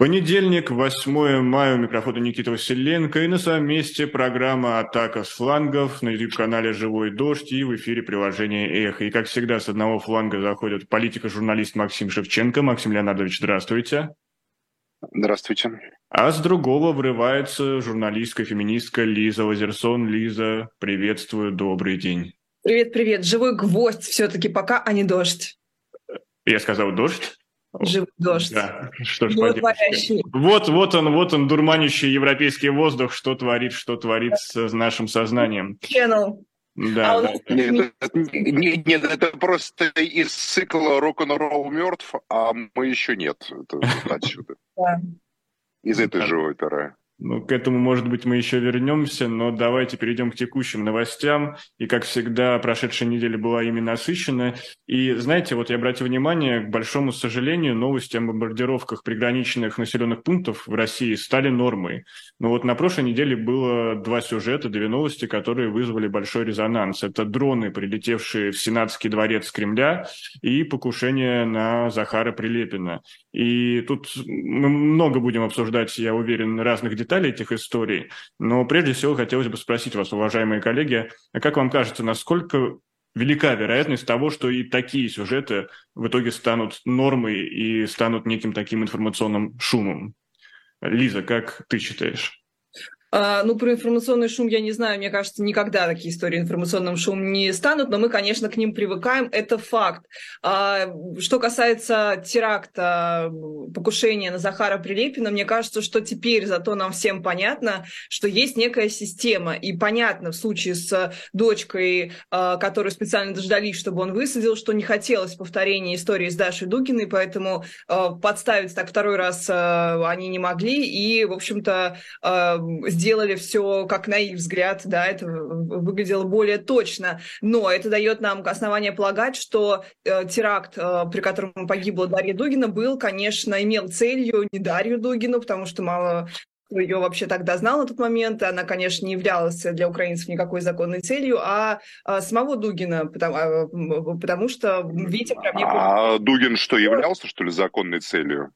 Понедельник, 8 мая, у микрофона Никита Василенко и на своем месте программа «Атака с флангов» на YouTube-канале «Живой дождь» и в эфире приложения «Эхо». И, как всегда, с одного фланга заходит политика-журналист Максим Шевченко. Максим Леонардович, здравствуйте. Здравствуйте. А с другого врывается журналистка, феминистка Лиза Лазерсон. Лиза, приветствую, добрый день. Привет-привет. Живой гвоздь все-таки пока, а не дождь. Я сказал дождь? Живой дождь. Да, что ж Вот, вот он, вот он, дурманящий европейский воздух, что творит, что творит с нашим сознанием. Channel. Да, а да. Нет, это, нет, нет, это просто из цикла рок-н-ролл мертв, а мы еще нет. Это отсюда. Из этой же оперы. Ну, к этому, может быть, мы еще вернемся, но давайте перейдем к текущим новостям. И, как всегда, прошедшая неделя была ими насыщена. И, знаете, вот я обратил внимание, к большому сожалению, новости о бомбардировках приграничных населенных пунктов в России стали нормой. Но вот на прошлой неделе было два сюжета, две новости, которые вызвали большой резонанс. Это дроны, прилетевшие в Сенатский дворец Кремля, и покушение на Захара Прилепина. И тут мы много будем обсуждать, я уверен, разных деталей этих историй. Но прежде всего хотелось бы спросить вас, уважаемые коллеги, а как вам кажется, насколько велика вероятность того, что и такие сюжеты в итоге станут нормой и станут неким таким информационным шумом? Лиза, как ты считаешь? А, ну, про информационный шум я не знаю, мне кажется, никогда такие истории информационным шумом не станут, но мы, конечно, к ним привыкаем, это факт. А, что касается теракта, покушения на Захара Прилепина, мне кажется, что теперь зато нам всем понятно, что есть некая система, и понятно в случае с дочкой, а, которую специально дождались, чтобы он высадил, что не хотелось повторения истории с Дашей Дугиной, поэтому подставить так второй раз они не могли, и, в общем-то, сделали все, как на их взгляд, да, это выглядело более точно. Но это дает нам основание полагать, что э, теракт, э, при котором погибла Дарья Дугина, был, конечно, имел целью не Дарью Дугину, потому что мало ее вообще тогда знал на тот момент. Она, конечно, не являлась для украинцев никакой законной целью, а, а самого Дугина, потому, а, потому что Витя не... А Дугин что, являлся, что ли, законной целью?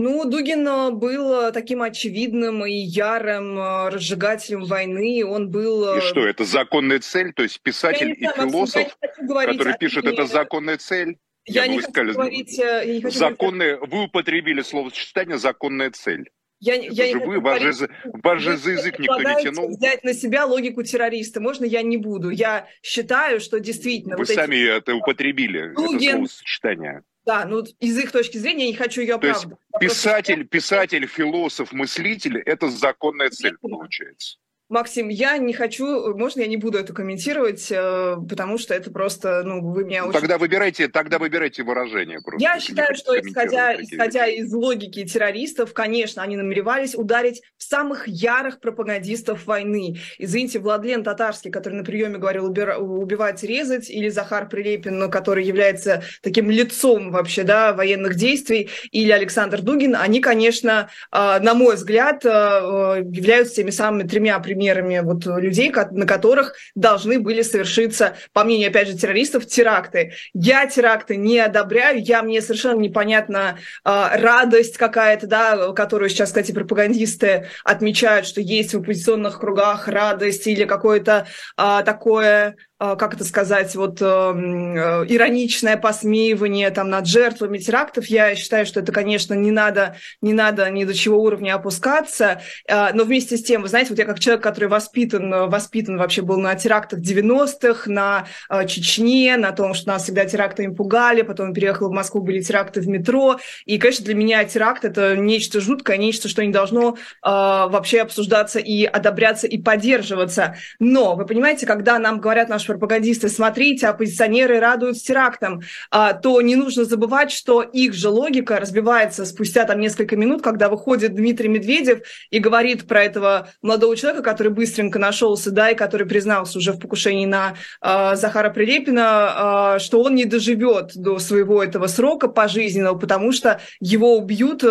Ну, Дугин э, был э, таким очевидным и ярым э, разжигателем войны. Он был... И что, это законная цель? То есть писатель и философ, который пишет, это законная цель? Я, я не хочу сказали, говорить... Я не хочу законная, говорить... Вы употребили словосочетание «законная цель». Я, это я же вы, ваш же, ваш же за язык никто не тянул. взять на себя логику террориста. Можно я не буду? Я считаю, что действительно... Вы вот сами эти... это употребили, Дугин, это словосочетание. Да, ну из их точки зрения я не хочу ее оправдывать. То есть писатель, писатель, философ, мыслитель – это законная цель, получается. Максим, я не хочу, можно я не буду это комментировать, э, потому что это просто, ну, вы меня очень... Тогда выбирайте, тогда выбирайте выражение просто. Я считаю, что исходя, исходя из логики террористов, конечно, они намеревались ударить в самых ярых пропагандистов войны. Извините, Владлен Татарский, который на приеме говорил убивать, резать, или Захар Прилепин, который является таким лицом вообще, да, военных действий, или Александр Дугин, они, конечно, э, на мой взгляд, э, являются теми самыми тремя примерами примерами вот людей, на которых должны были совершиться, по мнению, опять же, террористов, теракты. Я теракты не одобряю, я, мне совершенно непонятна э, радость какая-то, да, которую сейчас, кстати, пропагандисты отмечают, что есть в оппозиционных кругах радость или какое-то э, такое а, как это сказать, вот эм, э, ироничное посмеивание там над жертвами терактов. Я считаю, что это, конечно, не надо, не надо ни до чего уровня опускаться. Э, но вместе с тем, вы знаете, вот я как человек, который воспитан, воспитан вообще был на терактах 90-х, на э, Чечне, на том, что нас всегда терактами пугали, потом переехал в Москву, были теракты в метро. И, конечно, для меня теракт – это нечто жуткое, нечто, что не должно э, вообще обсуждаться и одобряться и поддерживаться. Но, вы понимаете, когда нам говорят наши пропагандисты, смотрите, оппозиционеры радуют терактам, а, то не нужно забывать, что их же логика разбивается спустя там несколько минут, когда выходит Дмитрий Медведев и говорит про этого молодого человека, который быстренько нашелся, да, и который признался уже в покушении на э, Захара Прилепина, э, что он не доживет до своего этого срока пожизненного, потому что его убьют,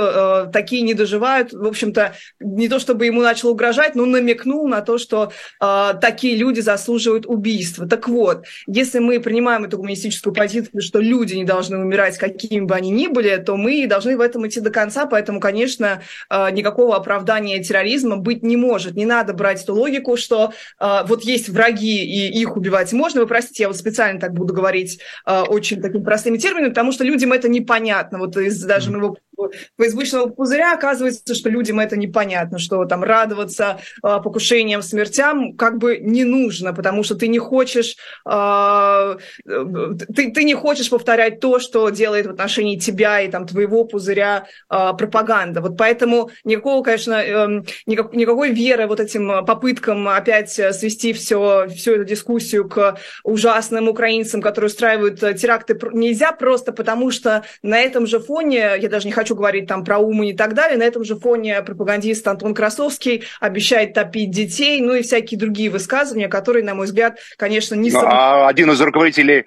такие не доживают. В общем-то, не то чтобы ему начал угрожать, но намекнул на то, что такие люди заслуживают убийства. Так вот, если мы принимаем эту гуманистическую позицию, что люди не должны умирать, какими бы они ни были, то мы должны в этом идти до конца, поэтому, конечно, э, никакого оправдания терроризма быть не может. Не надо брать эту логику, что э, вот есть враги, и их убивать можно. Вы простите, я вот специально так буду говорить э, очень такими простыми терминами, потому что людям это непонятно. Вот из даже моего фейсбучного пузыря оказывается, что людям это непонятно, что там радоваться э, покушениям, смертям как бы не нужно, потому что ты не хочешь, э, ты, ты не хочешь повторять то, что делает в отношении тебя и там твоего пузыря э, пропаганда. Вот поэтому никакого, конечно, э, никак, никакой веры вот этим попыткам опять свести все, всю эту дискуссию к ужасным украинцам, которые устраивают теракты, нельзя просто потому, что на этом же фоне, я даже не хочу хочу говорить там про Умань и так далее. На этом же фоне пропагандист Антон Красовский обещает топить детей, ну и всякие другие высказывания, которые, на мой взгляд, конечно, не... Ну, а один из руководителей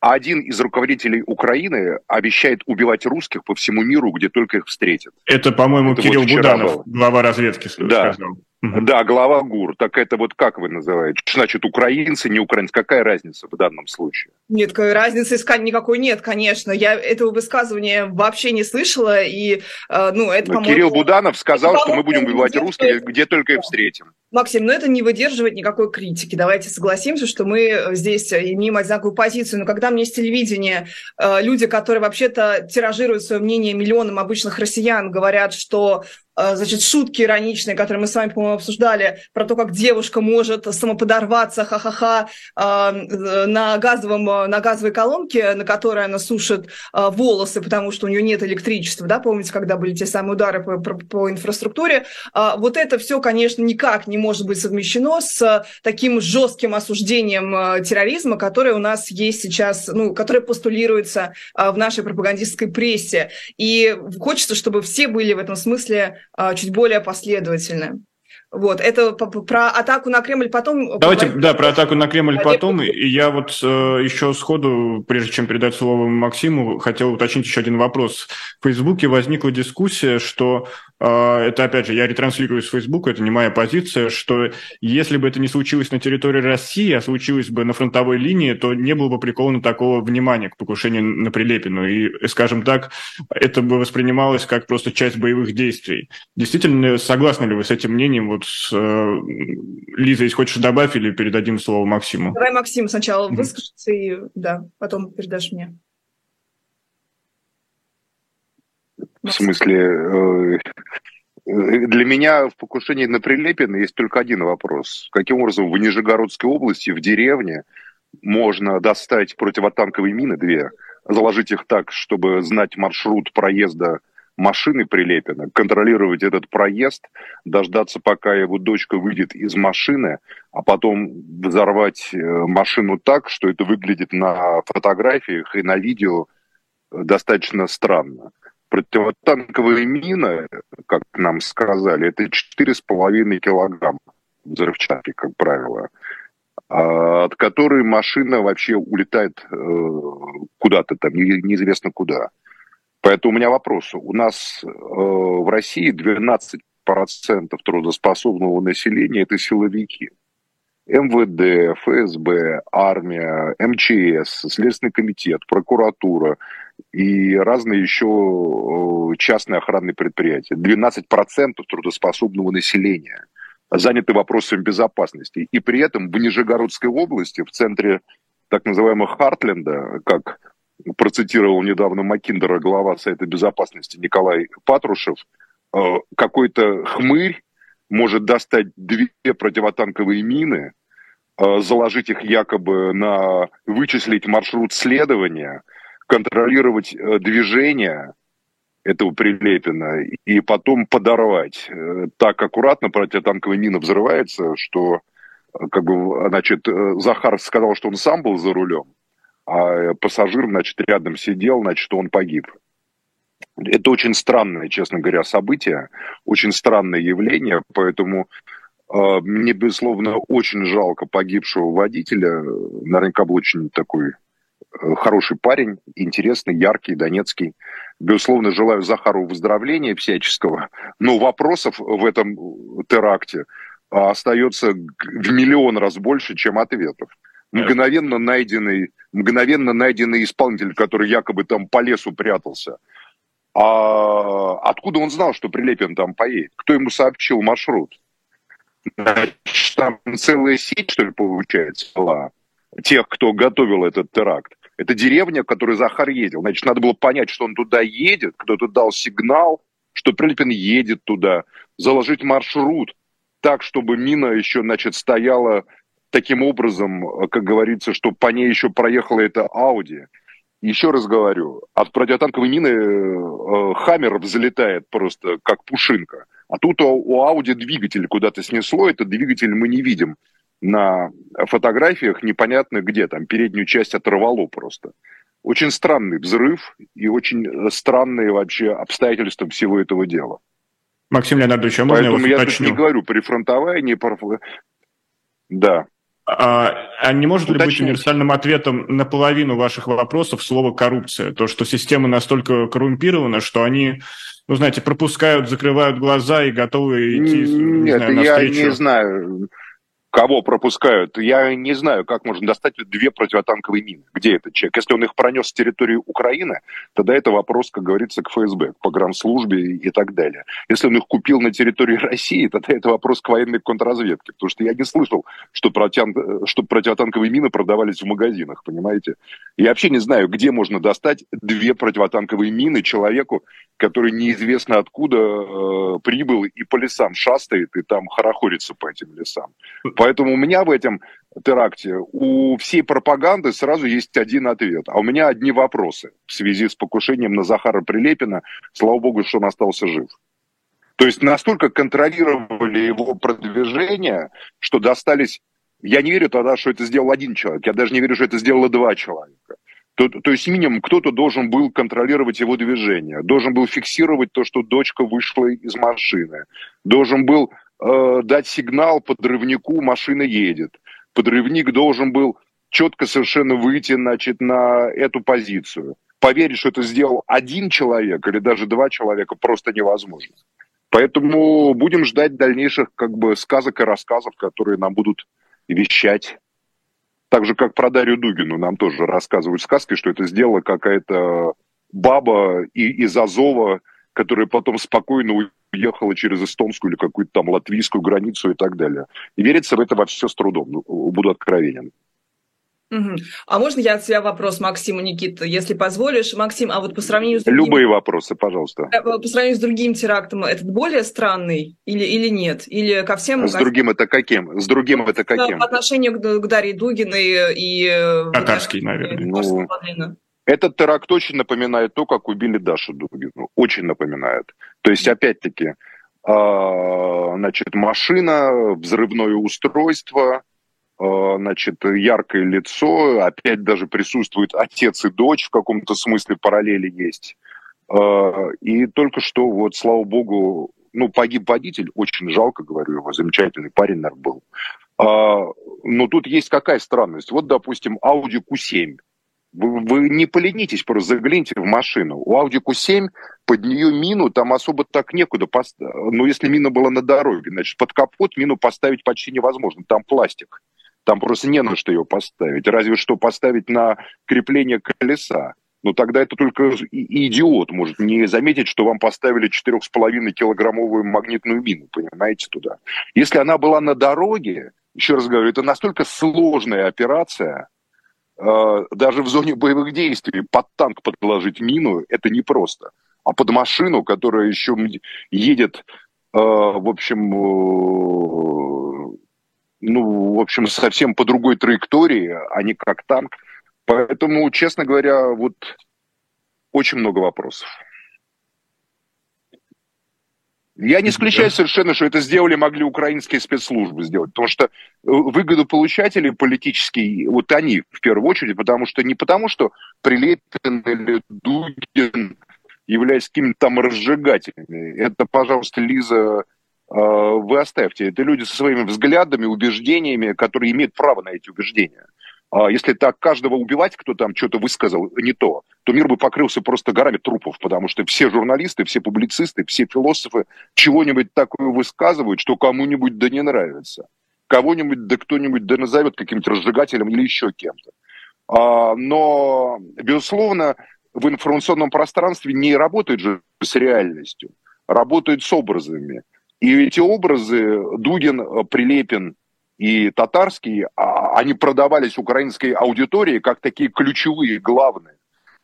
один из руководителей Украины обещает убивать русских по всему миру, где только их встретят. Это, по-моему, Кирилл вот Буданов, было. глава разведки, да. сказал. Да, глава ГУР. Так это вот как вы называете? Значит, украинцы, не украинцы. Какая разница в данном случае? Нет, разницы искать никакой нет, конечно. Я этого высказывания вообще не слышала. И, э, ну, это, Но Кирилл Буданов сказал, что мы будем убивать русских, где только их встретим. Максим, но это не выдерживает никакой критики. Давайте согласимся, что мы здесь имеем одинаковую позицию. Но когда мне с телевидения э, люди, которые вообще-то тиражируют свое мнение миллионам обычных россиян, говорят, что Э, значит, шутки ироничные, которые мы с вами, по-моему, обсуждали, про то, как девушка может самоподорваться, ха-ха-ха, э, на, газовом, на газовой колонке, на которой она сушит э, волосы, потому что у нее нет электричества, да, помните, когда были те самые удары по, по, по инфраструктуре. Вот это все, конечно, никак не может быть совмещено с таким жестким осуждением терроризма, которое у нас есть сейчас, ну, которое постулируется в нашей пропагандистской прессе. И хочется, чтобы все были в этом смысле чуть более последовательны. Вот, это про атаку на Кремль потом. Давайте, да, про атаку на Кремль потом. И я вот э, еще сходу, прежде чем передать слово Максиму, хотел уточнить еще один вопрос. В Фейсбуке возникла дискуссия, что а, это, опять же, я ретранслирую с Фейсбука, это не моя позиция, что если бы это не случилось на территории России, а случилось бы на фронтовой линии, то не было бы приковано такого внимания к покушению на Прилепину. И, скажем так, это бы воспринималось как просто часть боевых действий. Действительно, согласны ли вы с этим мнением? Вот, э, Лиза, если хочешь, добавь или передадим слово Максиму? Давай Максим сначала mm-hmm. выскажется, и да, потом передашь мне. В смысле, э, для меня в покушении на Прилепина есть только один вопрос. Каким образом в Нижегородской области, в деревне, можно достать противотанковые мины, две, заложить их так, чтобы знать маршрут проезда машины Прилепина, контролировать этот проезд, дождаться, пока его дочка выйдет из машины, а потом взорвать э, машину так, что это выглядит на фотографиях и на видео достаточно странно противотанковая мина, как нам сказали, это 4,5 килограмма взрывчатки, как правило, а, от которой машина вообще улетает э, куда-то там, неизвестно куда. Поэтому у меня вопрос. У нас э, в России 12% трудоспособного населения – это силовики. МВД, ФСБ, армия, МЧС, Следственный комитет, прокуратура и разные еще э, частные охранные предприятия. 12% трудоспособного населения заняты вопросами безопасности. И при этом в Нижегородской области, в центре так называемого Хартленда, как процитировал недавно Макиндера, глава Совета Безопасности Николай Патрушев, э, какой-то хмырь может достать две противотанковые мины, э, заложить их якобы на вычислить маршрут следования, контролировать э, движение этого Прилепина и потом подорвать. Так аккуратно противотанковая мина взрывается, что как бы, значит, Захар сказал, что он сам был за рулем, а пассажир, значит, рядом сидел, значит, он погиб. Это очень странное, честно говоря, событие, очень странное явление, поэтому э, мне, безусловно, очень жалко погибшего водителя. Наверняка был очень такой э, хороший парень, интересный, яркий, донецкий. Безусловно, желаю Захару выздоровления всяческого, но вопросов в этом теракте остается в миллион раз больше, чем ответов. Мгновенно найденный, мгновенно найденный исполнитель, который якобы там по лесу прятался. А откуда он знал, что Прилепин там поедет? Кто ему сообщил маршрут? Там целая сеть, что ли, получается, была тех, кто готовил этот теракт. Это деревня, в которой Захар ездил. Значит, надо было понять, что он туда едет, кто-то дал сигнал, что Прилепин едет туда, заложить маршрут так, чтобы мина еще, значит, стояла таким образом, как говорится, что по ней еще проехала эта Ауди. Еще раз говорю, от противотанковой мины э, Хаммер взлетает просто как пушинка. А тут у, у Ауди двигатель куда-то снесло, этот двигатель мы не видим на фотографиях, непонятно где, там переднюю часть оторвало просто. Очень странный взрыв и очень странные вообще обстоятельства всего этого дела. Максим Леонардович, а можно Поэтому я, я тут не говорю прифронтовая, не... Да. А, а не может ли быть универсальным ответом на половину ваших вопросов слово «коррупция»? То, что система настолько коррумпирована, что они, ну, знаете, пропускают, закрывают глаза и готовы идти, Нет, не знаю, навстречу. я не знаю кого пропускают. Я не знаю, как можно достать две противотанковые мины. Где этот человек? Если он их пронес с территории Украины, тогда это вопрос, как говорится, к ФСБ, к погранслужбе и так далее. Если он их купил на территории России, тогда это вопрос к военной контрразведке. Потому что я не слышал, что, протян... что противотанковые мины продавались в магазинах, понимаете? Я вообще не знаю, где можно достать две противотанковые мины человеку, который неизвестно откуда э, прибыл и по лесам шастает, и там хорохорится по этим лесам. Поэтому у меня в этом теракте у всей пропаганды сразу есть один ответ, а у меня одни вопросы в связи с покушением на Захара Прилепина. Слава богу, что он остался жив. То есть настолько контролировали его продвижение, что достались... Я не верю тогда, что это сделал один человек. Я даже не верю, что это сделало два человека. То, то есть минимум кто-то должен был контролировать его движение, должен был фиксировать то, что дочка вышла из машины, должен был э, дать сигнал подрывнику, машина едет. Подрывник должен был четко совершенно выйти значит, на эту позицию. Поверить, что это сделал один человек или даже два человека, просто невозможно. Поэтому будем ждать дальнейших как бы сказок и рассказов, которые нам будут вещать. Так же, как про Дарью Дугину, нам тоже рассказывают сказки, что это сделала какая-то баба из Азова, которая потом спокойно уехала через эстонскую или какую-то там латвийскую границу и так далее. И верится в это во все с трудом, ну, буду откровенен. Угу. А можно я от себя вопрос Максиму Никита, если позволишь? Максим, а вот по сравнению с другим... Любые вопросы, пожалуйста. Э, по сравнению с другим терактом, этот более странный или, или нет? Или ко всем... С другим это каким? С другим ну, это каким? По отношению к, к Дарье Дугиной и... Э, Татарский, наверное. Ну, этот теракт очень напоминает то, как убили Дашу Дугину. Очень напоминает. То есть, опять-таки, а, значит, машина, взрывное устройство, а, значит, яркое лицо, опять даже присутствует отец и дочь, в каком-то смысле параллели есть. А, и только что, вот, слава богу, ну, погиб водитель, очень жалко, говорю его, замечательный парень, наверное, был. Но тут есть какая странность. Вот, допустим, Audi Q7 вы, вы не поленитесь, просто загляните в машину. У Audi Q7 под нее мину там особо так некуда поставить. Но если мина была на дороге, значит, под капот мину поставить почти невозможно. Там пластик. Там просто не на что ее поставить. Разве что поставить на крепление колеса. Но тогда это только идиот может не заметить, что вам поставили 4,5 килограммовую магнитную мину, понимаете, туда. Если она была на дороге, еще раз говорю, это настолько сложная операция, даже в зоне боевых действий под танк подложить мину это непросто. А под машину, которая еще едет, э, в общем, э, ну, в общем, совсем по другой траектории, а не как танк. Поэтому, честно говоря, вот очень много вопросов. Я не исключаю совершенно, что это сделали, могли украинские спецслужбы сделать, потому что э, выгодополучатели политические, вот они в первую очередь, потому что не потому, что Прилепин или Дугин являются какими-то там разжигателями. Это, пожалуйста, Лиза, э, вы оставьте. Это люди со своими взглядами, убеждениями, которые имеют право на эти убеждения. А если так каждого убивать, кто там что-то высказал не то, то мир бы покрылся просто горами трупов, потому что все журналисты, все публицисты, все философы чего-нибудь такое высказывают, что кому-нибудь да не нравится. кого-нибудь, да кто-нибудь да назовет каким-то разжигателем или еще кем-то. А, но, безусловно, в информационном пространстве не работает же с реальностью, работает с образами. И эти образы Дугин, Прилепин и Татарский, а, они продавались украинской аудитории как такие ключевые, главные.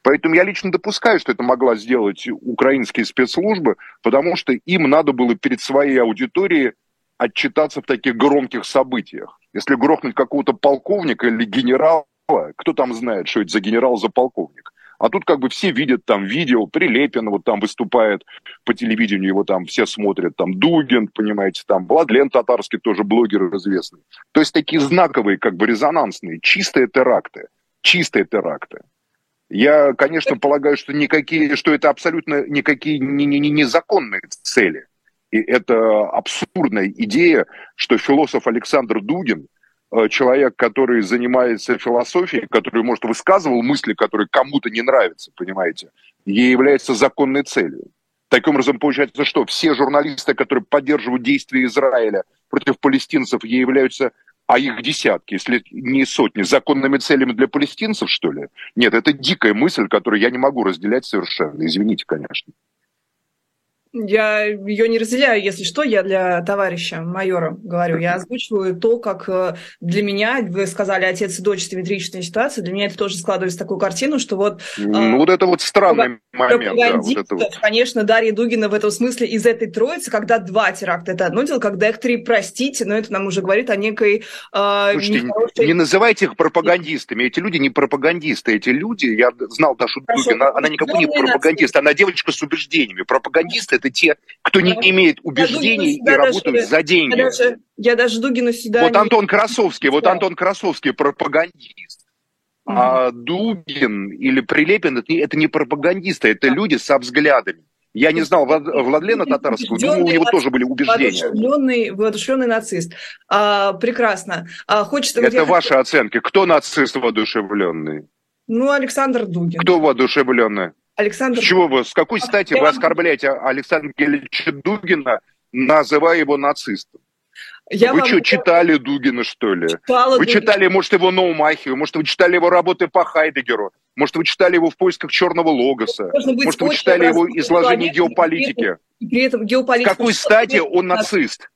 Поэтому я лично допускаю, что это могла сделать украинские спецслужбы, потому что им надо было перед своей аудиторией отчитаться в таких громких событиях. Если грохнуть какого-то полковника или генерала, кто там знает, что это за генерал, за полковник. А тут как бы все видят там видео, Прилепин вот там выступает по телевидению, его там все смотрят, там Дугин, понимаете, там Владлен Татарский тоже блогер известный. То есть такие знаковые, как бы резонансные, чистые теракты, чистые теракты. Я, конечно, полагаю, что никакие, что это абсолютно никакие не, не, не незаконные цели. И это абсурдная идея, что философ Александр Дугин, человек, который занимается философией, который, может, высказывал мысли, которые кому-то не нравятся, понимаете, ей является законной целью. Таким образом, получается, что все журналисты, которые поддерживают действия Израиля против палестинцев, ей являются а их десятки, если не сотни, законными целями для палестинцев, что ли? Нет, это дикая мысль, которую я не могу разделять совершенно. Извините, конечно. Я ее не разделяю, если что, я для товарища майора говорю. Я озвучиваю то, как э, для меня, вы сказали, отец и дочь симметричная ситуация, для меня это тоже складывается такую картину, что вот... Ну, вот это вот странный момент. Да, вот это вот. Конечно, Дарья Дугина в этом смысле из этой троицы, когда два теракта, это одно дело, когда их три, простите, но это нам уже говорит о некой... Э, Слушайте, нехорошей... не называйте их пропагандистами. Эти люди не пропагандисты. Эти люди, я знал Дашу Дугину, она никакой не пропагандист, она девочка с убеждениями. Пропагандисты это те, кто не имеет убеждений и работают за деньги. Я даже, я даже Дугина сюда... Вот не... Антон Красовский, вот Антон Красовский пропагандист. А Дугин или Прилепин это, это не пропагандисты, это люди со взглядами. Я не знал Владлена Татарского, думаю, у него тоже были убеждения. Воодушевленный, воодушевленный нацист. А, прекрасно. А, хочется, это ваши хочу... оценки. Кто нацист воодушевленный? Ну, Александр Дугин. Кто воодушевленный? Александр... С чего вы, с какой стати вы оскорбляете Александра Гелевича Дугина, называя его нацистом? Я вы вам... что, читали Дугина, что ли? Читала вы Дугина. читали, может, его Ноумахию, может, вы читали его работы по Хайдегеру, может, вы читали его в поисках черного логоса, может, вы читали его изложение геополитики. При этом, при этом С какой стати он нацист?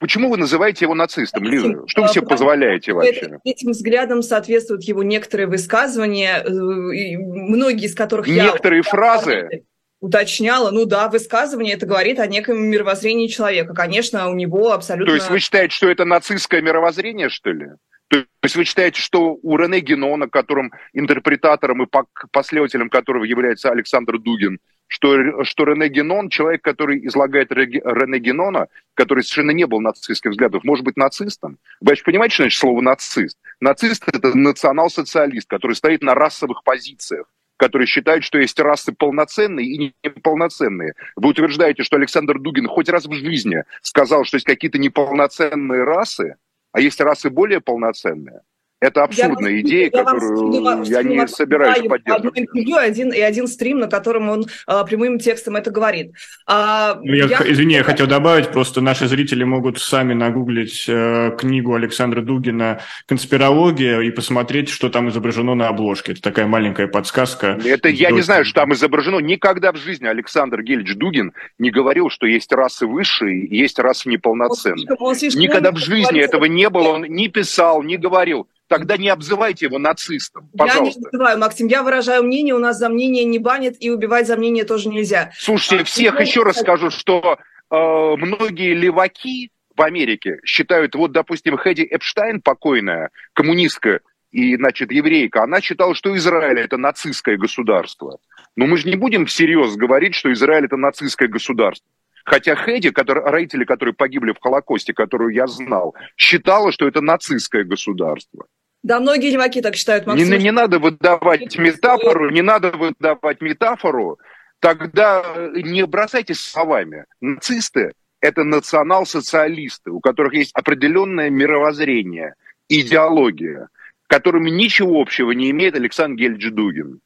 Почему вы называете его нацистом, Лиза? Что вы себе позволяете вообще? Этим взглядом соответствуют его некоторые высказывания, э, многие из которых некоторые я... Некоторые фразы? Уточняла, ну да, высказывание это говорит о неком мировоззрении человека. Конечно, у него абсолютно... То есть вы считаете, что это нацистское мировоззрение, что ли? То есть вы считаете, что у Рене Генона, которым интерпретатором и последователем которого является Александр Дугин, что, что Рене Генон, человек, который излагает Рене Генона, который совершенно не был нацистских взглядов, может быть нацистом? Вы же понимаете, что значит слово нацист? Нацист – это национал-социалист, который стоит на расовых позициях которые считают, что есть расы полноценные и неполноценные. Вы утверждаете, что Александр Дугин хоть раз в жизни сказал, что есть какие-то неполноценные расы, а есть расы более полноценные. Это абсурдная я идея, я которую вам, я не собираюсь поддерживать. Одно интервью один, и один стрим, на котором он а, прямым текстом это говорит. А, ну, я, я... Извини, я хотел добавить, просто наши зрители могут сами нагуглить э, книгу Александра Дугина «Конспирология» и посмотреть, что там изображено на обложке. Это такая маленькая подсказка. Это я не знаю, что там изображено. Никогда в жизни Александр Гельевич Дугин не говорил, что есть расы высшие, есть расы неполноценные. Он слишком, он Никогда в жизни этого не было. Он не писал, не говорил тогда не обзывайте его нацистом, пожалуйста. Я не обзываю, Максим, я выражаю мнение, у нас за мнение не банят, и убивать за мнение тоже нельзя. Слушайте, а, всех ну, еще раз скажу, что э, многие леваки в Америке считают, вот, допустим, Хэдди Эпштайн, покойная, коммунистка и, значит, еврейка, она считала, что Израиль – это нацистское государство. Но мы же не будем всерьез говорить, что Израиль – это нацистское государство. Хотя Хэдди, который, родители, которые погибли в Холокосте, которую я знал, считала, что это нацистское государство. Да, многие леваки так считают, Максим. Не, не надо выдавать метафору, не надо выдавать метафору, тогда не бросайтесь словами. Нацисты – это национал-социалисты, у которых есть определенное мировоззрение, идеология, которыми ничего общего не имеет Александр Гельдж Дугин.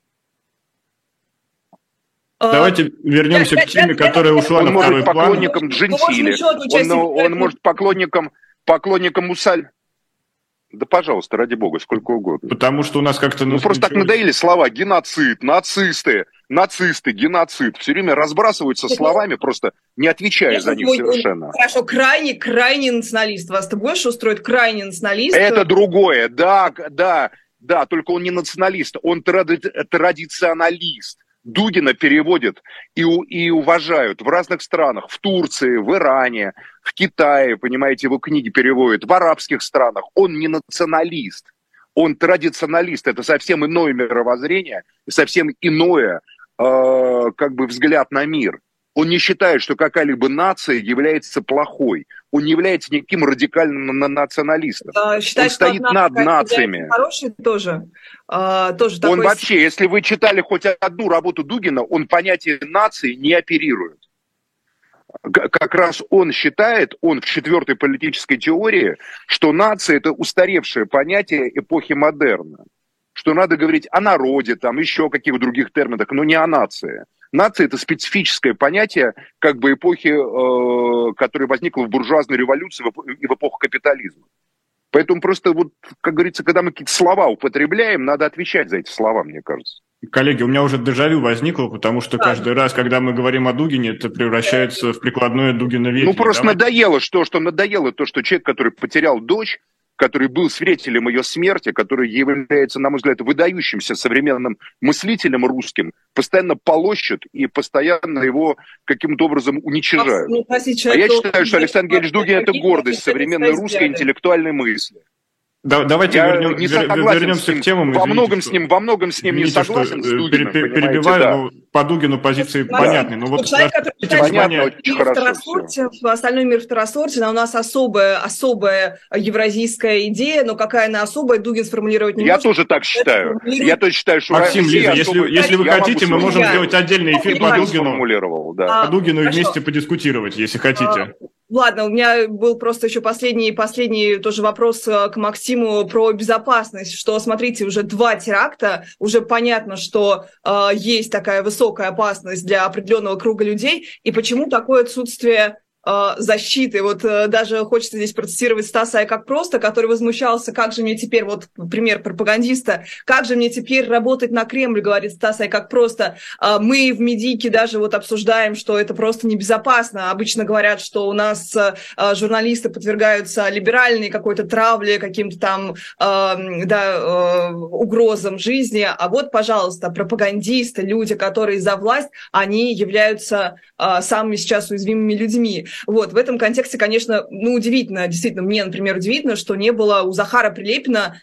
Давайте вернемся к теме, которая ушла он на второй может план. поклонником Джентили, он, он может поклонником поклонником Мусаль. Да, пожалуйста, ради бога, сколько угодно. Потому что у нас как-то... Ну, просто так надоели слова геноцид, нацисты, нацисты, геноцид. Все время разбрасываются словами, просто не отвечая за них совершенно. Хорошо, крайне, крайне националист. Вас-то больше устроит крайне националист? Это другое, да, да, да, только он не националист, он тради традиционалист. Дугина переводят и, и уважают в разных странах, в Турции, в Иране, в Китае, понимаете, его книги переводят, в арабских странах. Он не националист, он традиционалист. Это совсем иное мировоззрение, совсем иное э, как бы взгляд на мир. Он не считает, что какая-либо нация является плохой. Он не является никаким радикальным националистом. А, считает, он стоит над нациями. Хороший тоже. А, тоже он такой... вообще, если вы читали хоть одну работу Дугина, он понятие нации не оперирует. Как раз он считает, он в четвертой политической теории, что нация – это устаревшее понятие эпохи модерна. Что надо говорить о народе, там еще о каких-то других терминах, но не о нации. Нация – это специфическое понятие как бы эпохи, э, которая возникла в буржуазной революции и в эпоху капитализма. Поэтому просто вот, как говорится, когда мы какие-то слова употребляем, надо отвечать за эти слова, мне кажется. Коллеги, у меня уже дежавю возникло, потому что каждый раз, когда мы говорим о Дугине, это превращается в прикладное Дугина Ну, просто Давай. надоело, что, что надоело то, что человек, который потерял дочь, который был свидетелем ее смерти, который является, на мой взгляд, выдающимся современным мыслителем русским, постоянно полощут и постоянно его каким-то образом уничижают. А я считаю, что Александр Георгиевич Дугин – это гордость современной русской интеллектуальной мысли. Да, давайте я вернем, не вернемся ним, к темам. Во многом с ним, во многом с ним извините, не согласен. Что, с Дугиным, перебиваю, да. но по Дугину позиции да. понятны. Но вот человек, который понятно, второсорте, остальной мир второсорте, но у нас особая, особая евразийская идея, но какая она особая, Дугин сформулировать не я может. Я тоже так считаю. Я тоже считаю, что Максим, Лиза, если, если вы хотите, мы можем сделать отдельный эфир по Дугину. Да. По Дугину и вместе подискутировать, если хотите. Ладно, у меня был просто еще последний, последний тоже вопрос э, к Максиму про безопасность, что, смотрите, уже два теракта, уже понятно, что э, есть такая высокая опасность для определенного круга людей, и почему такое отсутствие защиты. Вот э, даже хочется здесь процитировать Стаса как просто, который возмущался, как же мне теперь, вот пример пропагандиста, как же мне теперь работать на Кремль, говорит Стас как просто. Э, мы в Медике даже вот обсуждаем, что это просто небезопасно. Обычно говорят, что у нас журналисты подвергаются либеральной какой-то травле, каким-то там да, угрозам жизни. А вот, пожалуйста, пропагандисты, люди, которые за власть, они являются самыми сейчас уязвимыми людьми. Вот, в этом контексте, конечно, ну, удивительно, действительно, мне, например, удивительно, что не было у Захара Прилепина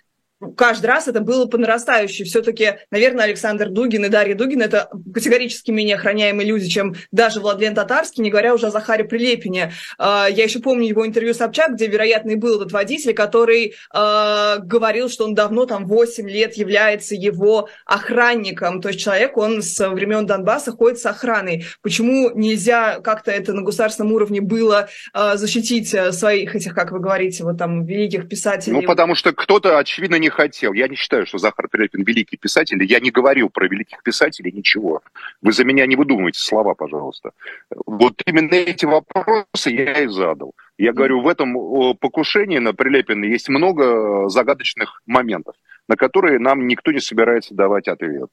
каждый раз это было по нарастающей. Все-таки, наверное, Александр Дугин и Дарья Дугин – это категорически менее охраняемые люди, чем даже Владлен Татарский, не говоря уже о Захаре Прилепине. А, я еще помню его интервью с Собчак, где, вероятно, и был этот водитель, который э, говорил, что он давно, там, 8 лет является его охранником. То есть человек, он с времен Донбасса ходит с охраной. Почему нельзя как-то это на государственном уровне было э, защитить своих этих, как вы говорите, вот там, великих писателей? Ну, потому что кто-то, очевидно, не хотел. Я не считаю, что Захар Прилепин великий писатель. Я не говорил про великих писателей ничего. Вы за меня не выдумывайте слова, пожалуйста. Вот именно эти вопросы я и задал. Я говорю, в этом покушении на Прилепина есть много загадочных моментов, на которые нам никто не собирается давать ответ.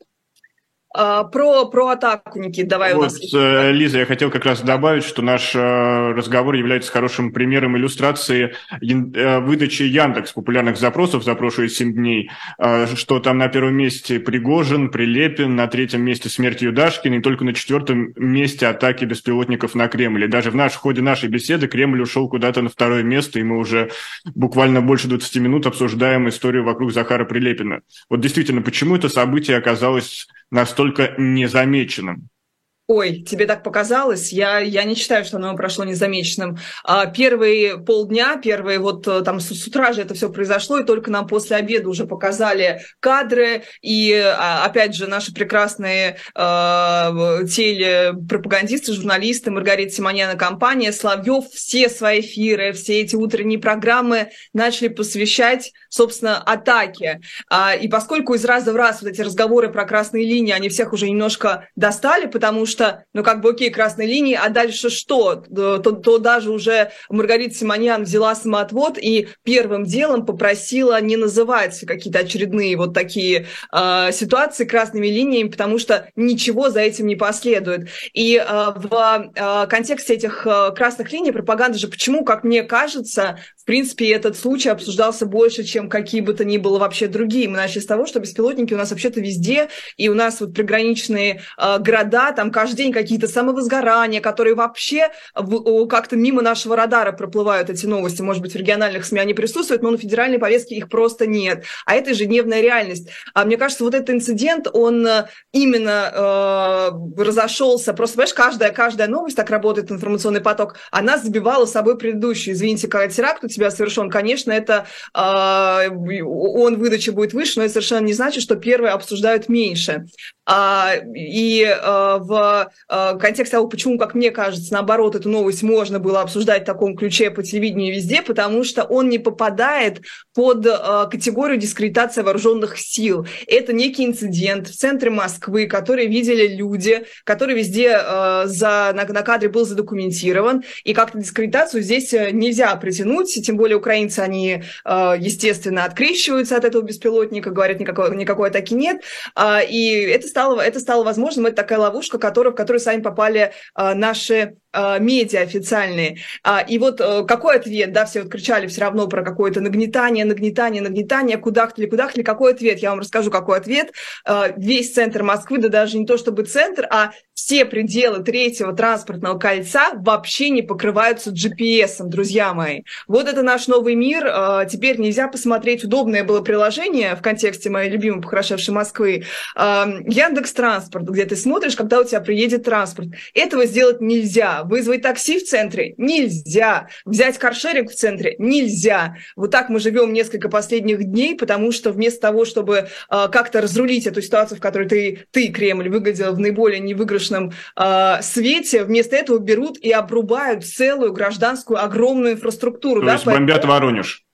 А, про, про атаку, Никит, давай вот, у нас. Э, Лиза, я хотел как раз добавить, что наш э, разговор является хорошим примером иллюстрации э, выдачи Яндекс популярных запросов за прошлые 7 дней, что там на первом месте Пригожин, Прилепин, на третьем месте смерть Юдашкина и только на четвертом месте атаки беспилотников на Кремль. И даже в, наш, в ходе нашей беседы Кремль ушел куда-то на второе место, и мы уже буквально больше 20 минут обсуждаем историю вокруг Захара Прилепина. Вот действительно, почему это событие оказалось настолько незамеченным. Ой, тебе так показалось? Я, я не считаю, что оно прошло незамеченным. А первые полдня, первые вот э, там с, с утра же это все произошло, и только нам после обеда уже показали кадры, и а, опять же наши прекрасные э, телепропагандисты, журналисты, Маргарита Симоняна, компания, Славьев, все свои эфиры, все эти утренние программы начали посвящать, собственно, атаке. А, и поскольку из раза в раз вот эти разговоры про красные линии, они всех уже немножко достали, потому что что, ну как бы окей, красные линии, а дальше что? То, то даже уже Маргарита Симоньян взяла самоотвод и первым делом попросила не называть какие-то очередные вот такие э, ситуации красными линиями, потому что ничего за этим не последует. И э, в э, контексте этих э, красных линий пропаганда же почему, как мне кажется, в принципе, этот случай обсуждался больше, чем какие бы то ни было вообще другие. Мы начали с того, что беспилотники у нас вообще-то везде, и у нас вот приграничные э, города, там каждый день какие-то самовозгорания, которые вообще как-то мимо нашего радара проплывают эти новости. Может быть, в региональных СМИ они присутствуют, но на федеральной повестке их просто нет. А это ежедневная реальность. А мне кажется, вот этот инцидент, он э, именно э, разошелся. Просто, понимаешь, каждая, каждая новость, так работает информационный поток, она забивала собой предыдущую. Извините, когда теракт у тебя совершен, конечно, это э, он выдача будет выше, но это совершенно не значит, что первые обсуждают меньше. А, и а, в а, контексте того, почему, как мне кажется, наоборот, эту новость можно было обсуждать в таком ключе по телевидению везде, потому что он не попадает под категорию дискредитации вооруженных сил. Это некий инцидент в центре Москвы, который видели люди, который везде за, на, на кадре был задокументирован, и как-то дискредитацию здесь нельзя притянуть, тем более украинцы, они, естественно, открещиваются от этого беспилотника, говорят, никакой, никакой атаки нет, и это стало, это стало возможным, это такая ловушка, которую, в которую сами попали э, наши медиа официальные. А, и вот э, какой ответ, да, все вот кричали все равно про какое-то нагнетание, нагнетание, нагнетание, кудахтали, кудахтали. Какой ответ? Я вам расскажу, какой ответ. Э, весь центр Москвы, да даже не то чтобы центр, а все пределы третьего транспортного кольца вообще не покрываются GPS, друзья мои. Вот это наш новый мир. Теперь нельзя посмотреть, удобное было приложение в контексте моей любимой похорошевшей Москвы. Яндекс Транспорт, где ты смотришь, когда у тебя приедет транспорт. Этого сделать нельзя. Вызвать такси в центре нельзя. Взять каршеринг в центре нельзя. Вот так мы живем несколько последних дней, потому что вместо того, чтобы э, как-то разрулить эту ситуацию, в которой ты, ты, Кремль, выглядел в наиболее невыигрышном э, свете, вместо этого берут и обрубают целую гражданскую огромную инфраструктуру. То да? есть бомбят Воронеж.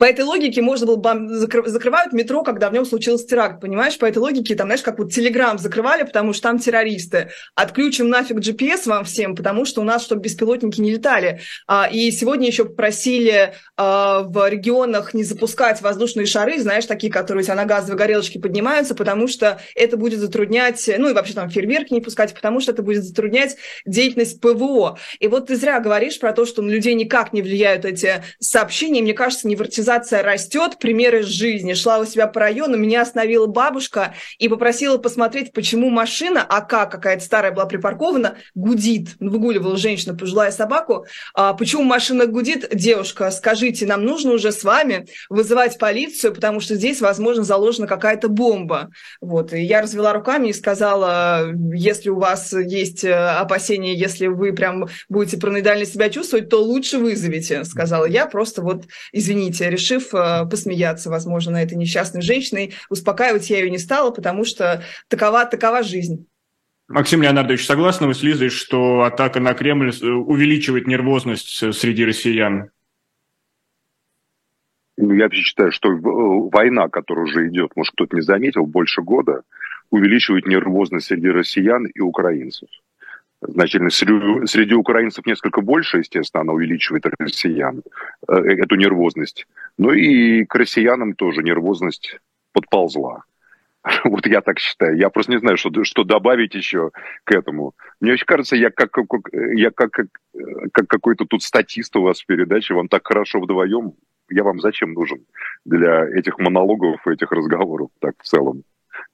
По этой логике можно было бы закрывают метро, когда в нем случился теракт, понимаешь? По этой логике там, знаешь, как вот Телеграм закрывали, потому что там террористы. Отключим нафиг GPS вам всем, потому что у нас, чтобы беспилотники не летали. А, и сегодня еще попросили а, в регионах не запускать воздушные шары, знаешь, такие, которые у тебя на газовой горелочке поднимаются, потому что это будет затруднять, ну и вообще там фейерверки не пускать, потому что это будет затруднять деятельность ПВО. И вот ты зря говоришь про то, что на людей никак не влияют эти сообщения. Мне кажется, невротизация цивилизация растет, примеры жизни. Шла у себя по району, меня остановила бабушка и попросила посмотреть, почему машина, АК какая-то старая была припаркована, гудит. Выгуливала женщина, пожилая собаку. А, почему машина гудит? Девушка, скажите, нам нужно уже с вами вызывать полицию, потому что здесь, возможно, заложена какая-то бомба. Вот. И я развела руками и сказала, если у вас есть э, опасения, если вы прям будете параноидально себя чувствовать, то лучше вызовите, сказала я. Просто вот, извините, решив э, посмеяться, возможно, на этой несчастной женщиной. Успокаивать я ее не стала, потому что такова, такова жизнь. Максим Леонардович, согласны вы с Лизой, что атака на Кремль э, увеличивает нервозность э, среди россиян? Ну, я вообще считаю, что война, которая уже идет, может, кто-то не заметил, больше года, увеличивает нервозность среди россиян и украинцев значительно среди, среди украинцев несколько больше, естественно, она увеличивает россиян, э, эту нервозность. Но и к россиянам тоже нервозность подползла. Вот я так считаю. Я просто не знаю, что, что добавить еще к этому. Мне очень кажется, я как, как, я как, как, как какой-то тут статист у вас в передаче, вам так хорошо вдвоем. Я вам зачем нужен для этих монологов, этих разговоров так в целом?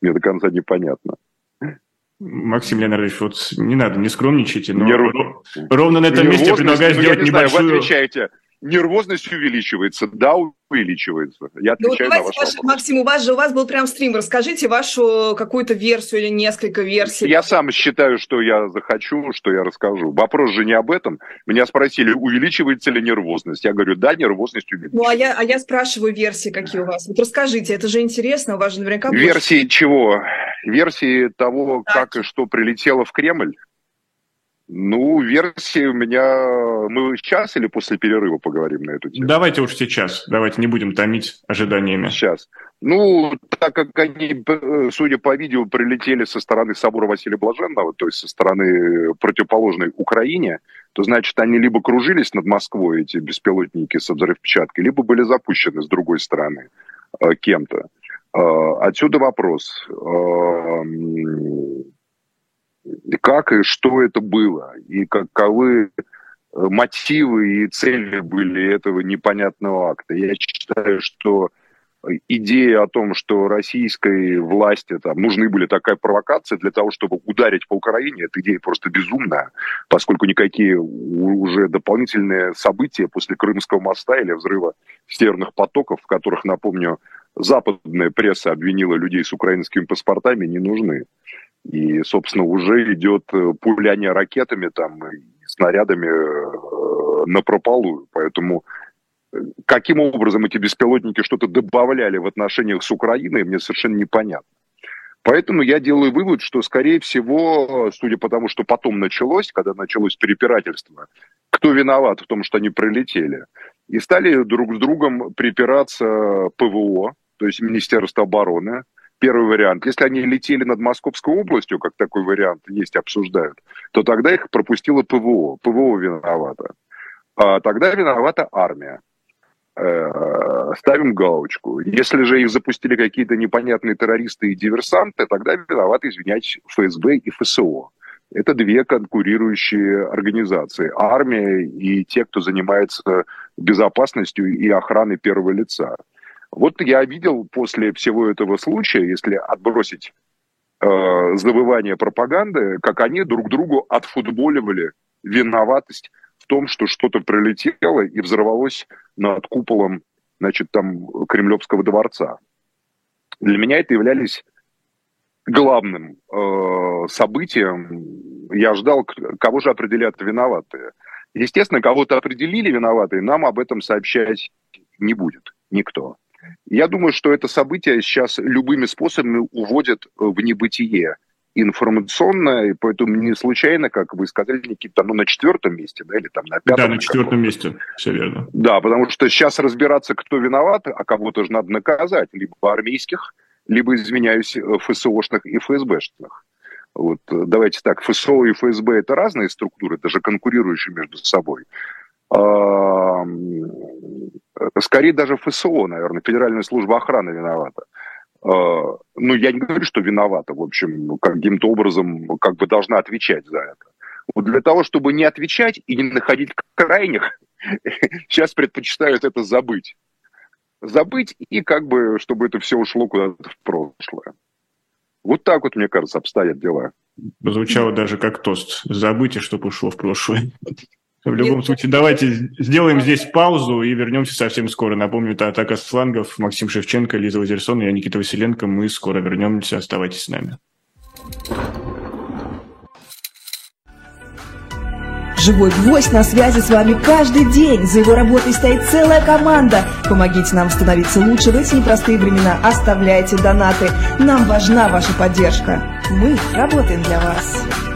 Мне до конца непонятно. Максим Леонардович, вот не надо, не скромничайте, но не, ровно на этом месте предлагаю ну, сделать небольшую... Знаю, вы отвечаете, нервозность увеличивается, да, увеличивается. Я отвечаю ну, вот на ваш ваш, вопрос. Максим, у вас же у вас был прям стрим. Расскажите вашу какую-то версию или несколько версий. Я сам считаю, что я захочу, что я расскажу. Вопрос же не об этом. Меня спросили, увеличивается ли нервозность. Я говорю, да, нервозность увеличивается. Ну, а я, а я спрашиваю версии, какие у вас. Вот расскажите, это же интересно, у вас же наверняка... Версии чего? Версии того, так. как и что прилетело в Кремль? Ну, версии у меня... Мы сейчас или после перерыва поговорим на эту тему? Давайте уж сейчас. Давайте не будем томить ожиданиями. Сейчас. Ну, так как они, судя по видео, прилетели со стороны собора Василия Блаженного, то есть со стороны противоположной Украине, то значит, они либо кружились над Москвой, эти беспилотники с взрывчаткой, либо были запущены с другой стороны э, кем-то. Э, отсюда вопрос. Э, как и что это было, и каковы мотивы и цели были этого непонятного акта. Я считаю, что идея о том, что российской власти там, нужны были такая провокация для того, чтобы ударить по Украине, эта идея просто безумная, поскольку никакие уже дополнительные события после Крымского моста или взрыва северных потоков, в которых, напомню, западная пресса обвинила людей с украинскими паспортами, не нужны. И, собственно, уже идет э, пуляние ракетами там, снарядами э, на прополую. Поэтому каким образом эти беспилотники что-то добавляли в отношениях с Украиной, мне совершенно непонятно. Поэтому я делаю вывод, что, скорее всего, судя по тому, что потом началось, когда началось перепирательство, кто виноват в том, что они прилетели, и стали друг с другом припираться ПВО, то есть Министерство обороны, первый вариант. Если они летели над Московской областью, как такой вариант есть, обсуждают, то тогда их пропустило ПВО. ПВО виновата. А тогда виновата армия. Э, ставим галочку. Если же их запустили какие-то непонятные террористы и диверсанты, тогда виноваты, извинять, ФСБ и ФСО. Это две конкурирующие организации. Армия и те, кто занимается безопасностью и охраной первого лица. Вот я видел после всего этого случая, если отбросить э, забывание пропаганды, как они друг другу отфутболивали виноватость в том, что что-то прилетело и взорвалось над куполом, значит, там Кремлевского дворца. Для меня это являлись главным э, событием. Я ждал, кого же определят виноватые. Естественно, кого-то определили виноватые, нам об этом сообщать не будет никто. Я думаю, что это событие сейчас любыми способами уводит в небытие информационная, и поэтому не случайно, как вы сказали, Никита, ну, на четвертом месте, да, или там на пятом. Да, на четвертом месте, все верно. Да, потому что сейчас разбираться, кто виноват, а кого-то же надо наказать, либо армейских, либо, извиняюсь, ФСОшных и ФСБшных. Вот давайте так, ФСО и ФСБ это разные структуры, даже конкурирующие между собой. А, скорее даже ФСО, наверное, Федеральная служба охраны виновата. А, ну, я не говорю, что виновата, в общем, каким-то образом как бы должна отвечать за это. Вот для того, чтобы не отвечать и не находить крайних, сейчас предпочитают это забыть. Забыть и как бы, чтобы это все ушло куда-то в прошлое. Вот так вот, мне кажется, обстоят дела. Звучало даже как тост. Забыть, чтобы ушло в прошлое. В любом случае, давайте сделаем здесь паузу и вернемся совсем скоро. Напомню, это «Атака с флангов». Максим Шевченко, Лиза Лазерсон, я Никита Василенко. Мы скоро вернемся. Оставайтесь с нами. Живой гвоздь на связи с вами каждый день. За его работой стоит целая команда. Помогите нам становиться лучше в эти непростые времена. Оставляйте донаты. Нам важна ваша поддержка. Мы работаем для вас.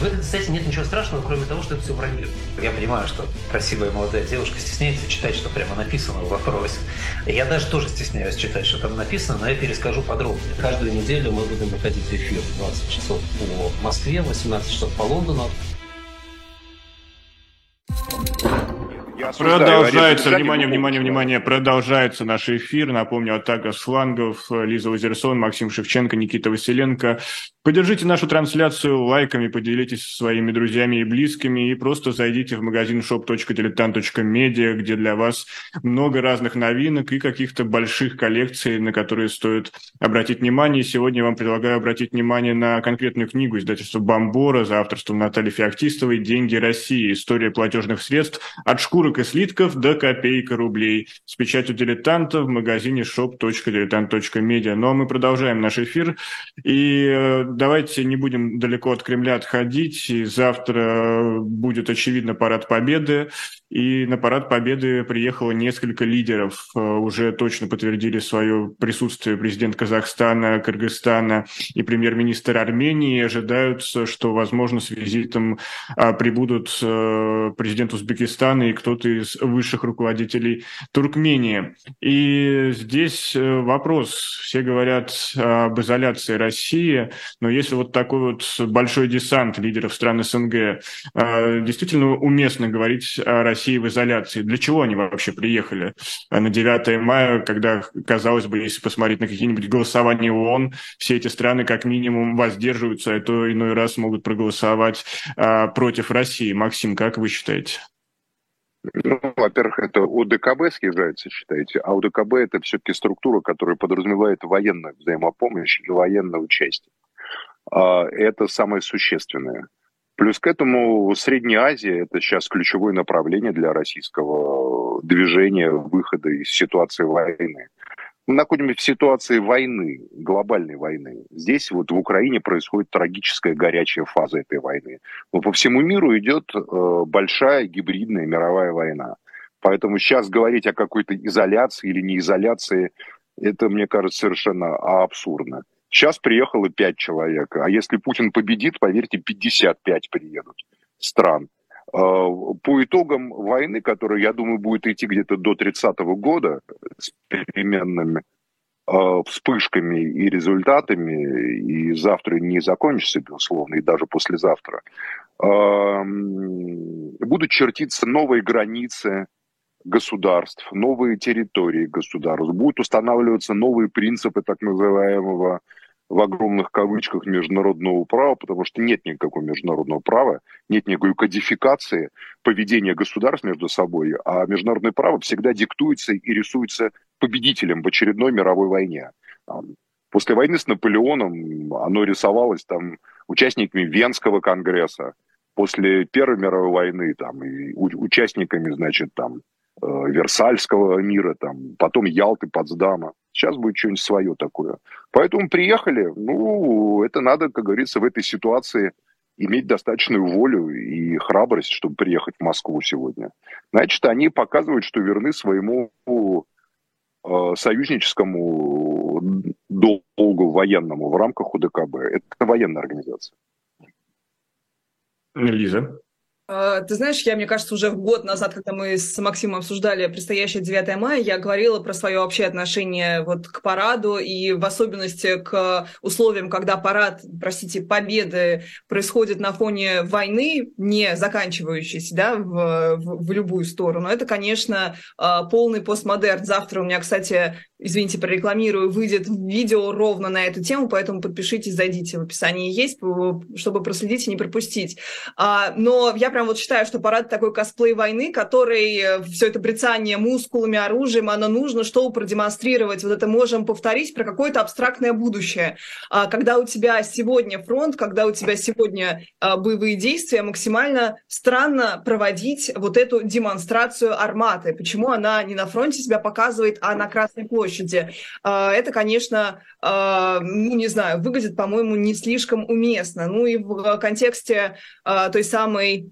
В этом, кстати, нет ничего страшного, кроме того, что это все вранье. Я понимаю, что красивая молодая девушка стесняется читать, что прямо написано в вопросе. Я даже тоже стесняюсь читать, что там написано, но я перескажу подробнее. Каждую неделю мы будем выходить в эфир 20 часов по Москве, 18 часов по Лондону. Продолжается, внимание, внимание, внимание, продолжается наш эфир. Напомню, атака с флангов. Лиза Лазерсон, Максим Шевченко, Никита Василенко. Поддержите нашу трансляцию лайками, поделитесь со своими друзьями и близкими и просто зайдите в магазин shop.diletant.media, где для вас много разных новинок и каких-то больших коллекций, на которые стоит обратить внимание. Сегодня я вам предлагаю обратить внимание на конкретную книгу издательства «Бомбора» за авторством Натальи Феоктистовой «Деньги России. История платежных средств от шкурок и слитков до копейка рублей» с печатью дилетанта в магазине shop.diletant.media. Ну а мы продолжаем наш эфир и э, давайте не будем далеко от Кремля отходить. И завтра будет, очевидно, парад Победы. И на парад Победы приехало несколько лидеров. Э, уже точно подтвердили свое присутствие президент Казахстана, Кыргызстана и премьер-министр Армении. Ожидаются, что, возможно, с визитом а, прибудут э, президент Узбекистана и кто-то из высших руководителей Туркмении. И здесь э, вопрос. Все говорят об изоляции России, но если вот такой вот большой десант лидеров стран СНГ, действительно уместно говорить о России России в изоляции. Для чего они вообще приехали на 9 мая, когда, казалось бы, если посмотреть на какие-нибудь голосования ООН, все эти страны как минимум воздерживаются, а то иной раз могут проголосовать а, против России. Максим, как вы считаете? Ну, во-первых, это ОДКБ съезжается, считаете, а ОДКБ это все-таки структура, которая подразумевает военную взаимопомощь и военное участие. А, это самое существенное. Плюс к этому Средняя Азия – это сейчас ключевое направление для российского движения выхода из ситуации войны. Мы находимся в ситуации войны, глобальной войны. Здесь вот в Украине происходит трагическая горячая фаза этой войны. Но по всему миру идет э, большая гибридная мировая война. Поэтому сейчас говорить о какой-то изоляции или не изоляции, это, мне кажется, совершенно абсурдно. Сейчас приехало 5 человек, а если Путин победит, поверьте, 55 приедут стран. А, по итогам войны, которая, я думаю, будет идти где-то до 30-го года с переменными а, вспышками и результатами, и завтра не закончится, безусловно, и даже послезавтра, а, будут чертиться новые границы государств, новые территории государств, будут устанавливаться новые принципы так называемого в огромных кавычках международного права, потому что нет никакого международного права, нет никакой кодификации поведения государств между собой, а международное право всегда диктуется и рисуется победителем в очередной мировой войне. После войны с Наполеоном оно рисовалось там участниками Венского конгресса, после Первой мировой войны там, и участниками, значит, там, Версальского мира, там, потом Ялты, Потсдама. Сейчас будет что-нибудь свое такое. Поэтому приехали. Ну, это надо, как говорится, в этой ситуации иметь достаточную волю и храбрость, чтобы приехать в Москву сегодня. Значит, они показывают, что верны своему э, союзническому долгу военному в рамках УДКБ. Это военная организация. Лиза. А, ты знаешь, я, мне кажется, уже год назад, когда мы с Максимом обсуждали предстоящее 9 мая, я говорила про свое общее отношение вот к параду и в особенности к условиям, когда парад, простите, победы происходит на фоне войны, не заканчивающейся, да, в, в, в любую сторону. Это, конечно, а, полный постмодерн. Завтра у меня, кстати, извините, прорекламирую, выйдет видео ровно на эту тему, поэтому подпишитесь, зайдите, в описании есть, чтобы проследить и не пропустить. А, но я прям вот считаю, что парад такой косплей войны, который э, все это брецание мускулами, оружием, оно нужно, чтобы продемонстрировать, вот это можем повторить про какое-то абстрактное будущее. А, когда у тебя сегодня фронт, когда у тебя сегодня а, боевые действия, максимально странно проводить вот эту демонстрацию арматы. Почему она не на фронте себя показывает, а на Красной площади? Площади. А, это, конечно, а, ну, не знаю, выглядит, по-моему, не слишком уместно. Ну и в контексте а, той самой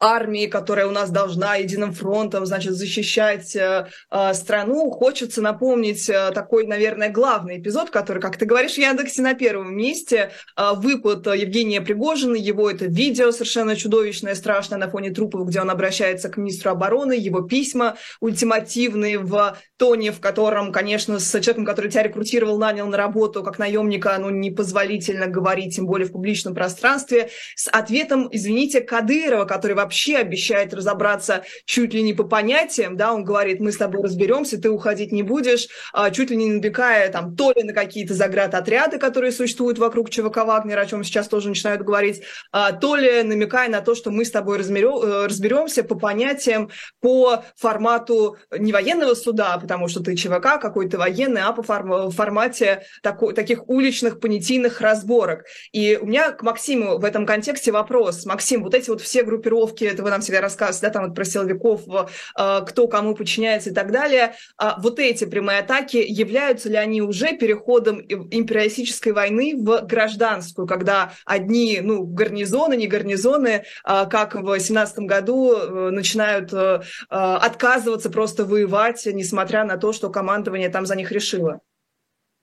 армии, которая у нас должна единым фронтом, значит, защищать э, э, страну, хочется напомнить э, такой, наверное, главный эпизод, который, как ты говоришь, в Яндексе на первом месте. Э, выпад Евгения Пригожина, его это видео совершенно чудовищное, страшное на фоне трупов, где он обращается к министру обороны, его письма ультимативные в тоне, в котором, конечно, с человеком, который тебя рекрутировал, нанял на работу как наемника, ну, непозволительно говорить, тем более в публичном пространстве, с ответом, извините, Кадырова, который вообще вообще обещает разобраться чуть ли не по понятиям, да, он говорит, мы с тобой разберемся, ты уходить не будешь, а, чуть ли не набекая там то ли на какие-то заградотряды, которые существуют вокруг ЧВК Вагнера, о чем сейчас тоже начинают говорить, а, то ли намекая на то, что мы с тобой э, разберемся по понятиям, по формату не военного суда, потому что ты ЧВК какой-то военный, а по формате таких уличных понятийных разборок. И у меня к Максиму в этом контексте вопрос. Максим, вот эти вот все группировки, это вы нам всегда рассказываете, да, там вот про силовиков, э, кто кому подчиняется и так далее, а вот эти прямые атаки, являются ли они уже переходом империалистической войны в гражданскую, когда одни, ну, гарнизоны, не гарнизоны, а, как в 17 году э, начинают э, отказываться просто воевать, несмотря на то, что командование там за них решило?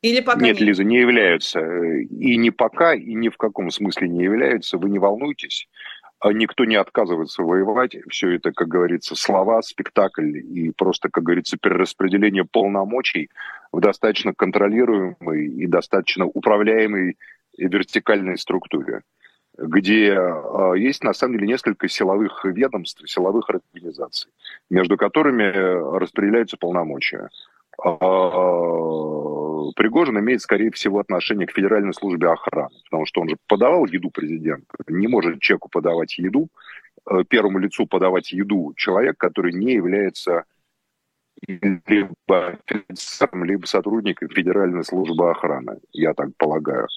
Или пока нет, нет, Лиза, не являются. И не пока, и ни в каком смысле не являются. Вы не волнуйтесь. А никто не отказывается воевать. Все это, как говорится, слова, спектакль и просто, как говорится, перераспределение полномочий в достаточно контролируемой и достаточно управляемой вертикальной структуре, где э, есть на самом деле несколько силовых ведомств, силовых организаций, между которыми распределяются полномочия. Пригожин имеет, скорее всего, отношение к Федеральной службе охраны, потому что он же подавал еду президенту. Не может человеку подавать еду, э, первому лицу подавать еду человек, который не является либо офицером, либо сотрудником Федеральной службы охраны, я так полагаю.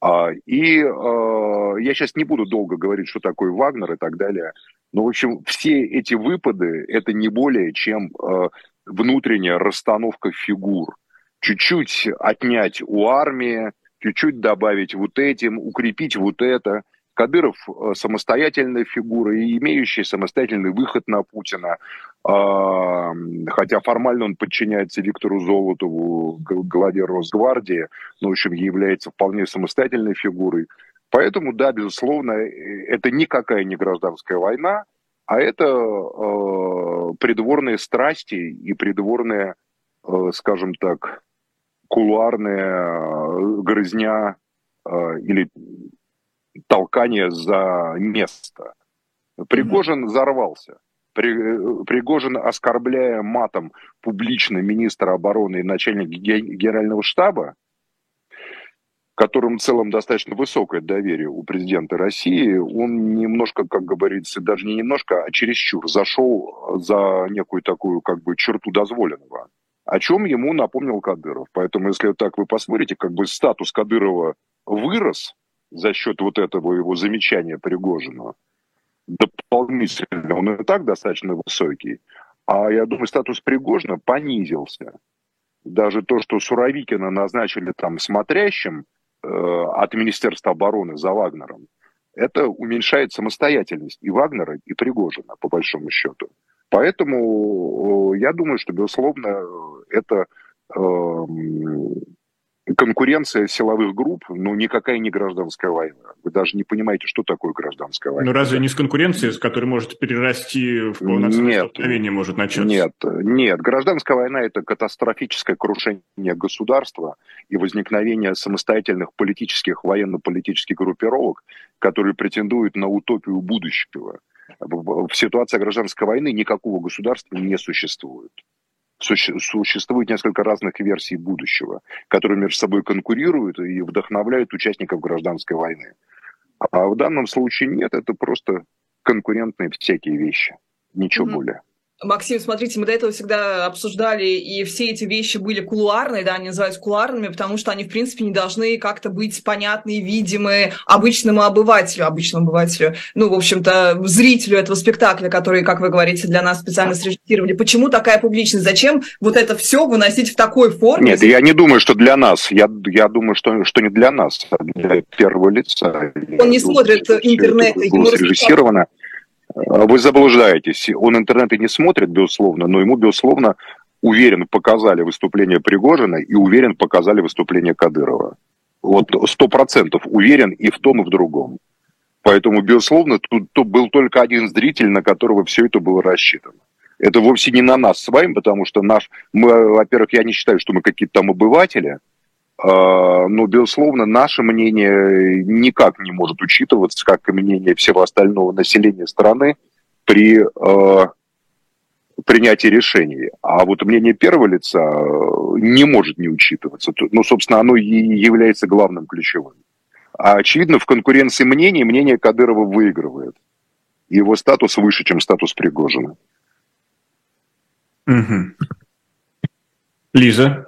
А, и а, я сейчас не буду долго говорить, что такое Вагнер и так далее. Но, в общем, все эти выпады – это не более чем а, внутренняя расстановка фигур – чуть-чуть отнять у армии, чуть-чуть добавить вот этим, укрепить вот это. Кадыров э, самостоятельная фигура и имеющий самостоятельный выход на Путина, а, хотя формально он подчиняется Виктору Золотову, главе Росгвардии, но, в общем, является вполне самостоятельной фигурой. Поэтому, да, безусловно, э, это никакая не гражданская война, а это э, придворные страсти и придворные, э, скажем так, кулуарная э, грызня э, или толкание за место. Пригожин взорвался. Э, Пригожин, оскорбляя матом публично министра обороны и начальника генерального штаба, которым в целом достаточно высокое доверие у президента России, он немножко, как говорится, даже не немножко, а чересчур зашел за некую такую как бы черту дозволенного о чем ему напомнил Кадыров. Поэтому, если так вы посмотрите, как бы статус Кадырова вырос за счет вот этого его замечания Пригожина дополнительно. Он и так достаточно высокий. А я думаю, статус Пригожина понизился. Даже то, что Суровикина назначили там смотрящим э, от Министерства обороны за Вагнером, это уменьшает самостоятельность и Вагнера, и Пригожина, по большому счету. Поэтому я думаю, что, безусловно, это эм, конкуренция силовых групп, но никакая не гражданская война. Вы даже не понимаете, что такое гражданская война. Ну разве не с конкуренцией, с которой может перерасти в полноценное столкновение может начаться? Нет, нет. Гражданская война – это катастрофическое крушение государства и возникновение самостоятельных политических, военно-политических группировок, которые претендуют на утопию будущего в ситуации гражданской войны никакого государства не существует. Существует несколько разных версий будущего, которые между собой конкурируют и вдохновляют участников гражданской войны. А в данном случае нет, это просто конкурентные всякие вещи, ничего mm-hmm. более. Максим, смотрите, мы до этого всегда обсуждали, и все эти вещи были кулуарные, да, они называются кулуарными, потому что они, в принципе, не должны как-то быть понятны, видимы обычному обывателю, обычному обывателю, ну, в общем-то, зрителю этого спектакля, который, как вы говорите, для нас специально срежиссировали. Почему такая публичность? Зачем вот это все выносить в такой форме? Нет, я не думаю, что для нас. Я, я думаю, что, что не для нас, а для первого лица. Он не смотрит интернет. Ему срежиссировано. А вы заблуждаетесь. Он интернеты не смотрит, безусловно, но ему, безусловно, уверен, показали выступление Пригожина и уверен, показали выступление Кадырова. Вот сто процентов уверен и в том, и в другом. Поэтому, безусловно, тут, тут был только один зритель, на которого все это было рассчитано. Это вовсе не на нас с вами, потому что наш, мы, во-первых, я не считаю, что мы какие-то там обыватели, а, но, безусловно, наше мнение никак не может учитываться, как и мнение всего остального населения страны, при э, принятии решений. А вот мнение первого лица э, не может не учитываться. Ну, собственно, оно и является главным ключевым. А очевидно, в конкуренции мнений мнение Кадырова выигрывает. Его статус выше, чем статус Пригожина. Лиза?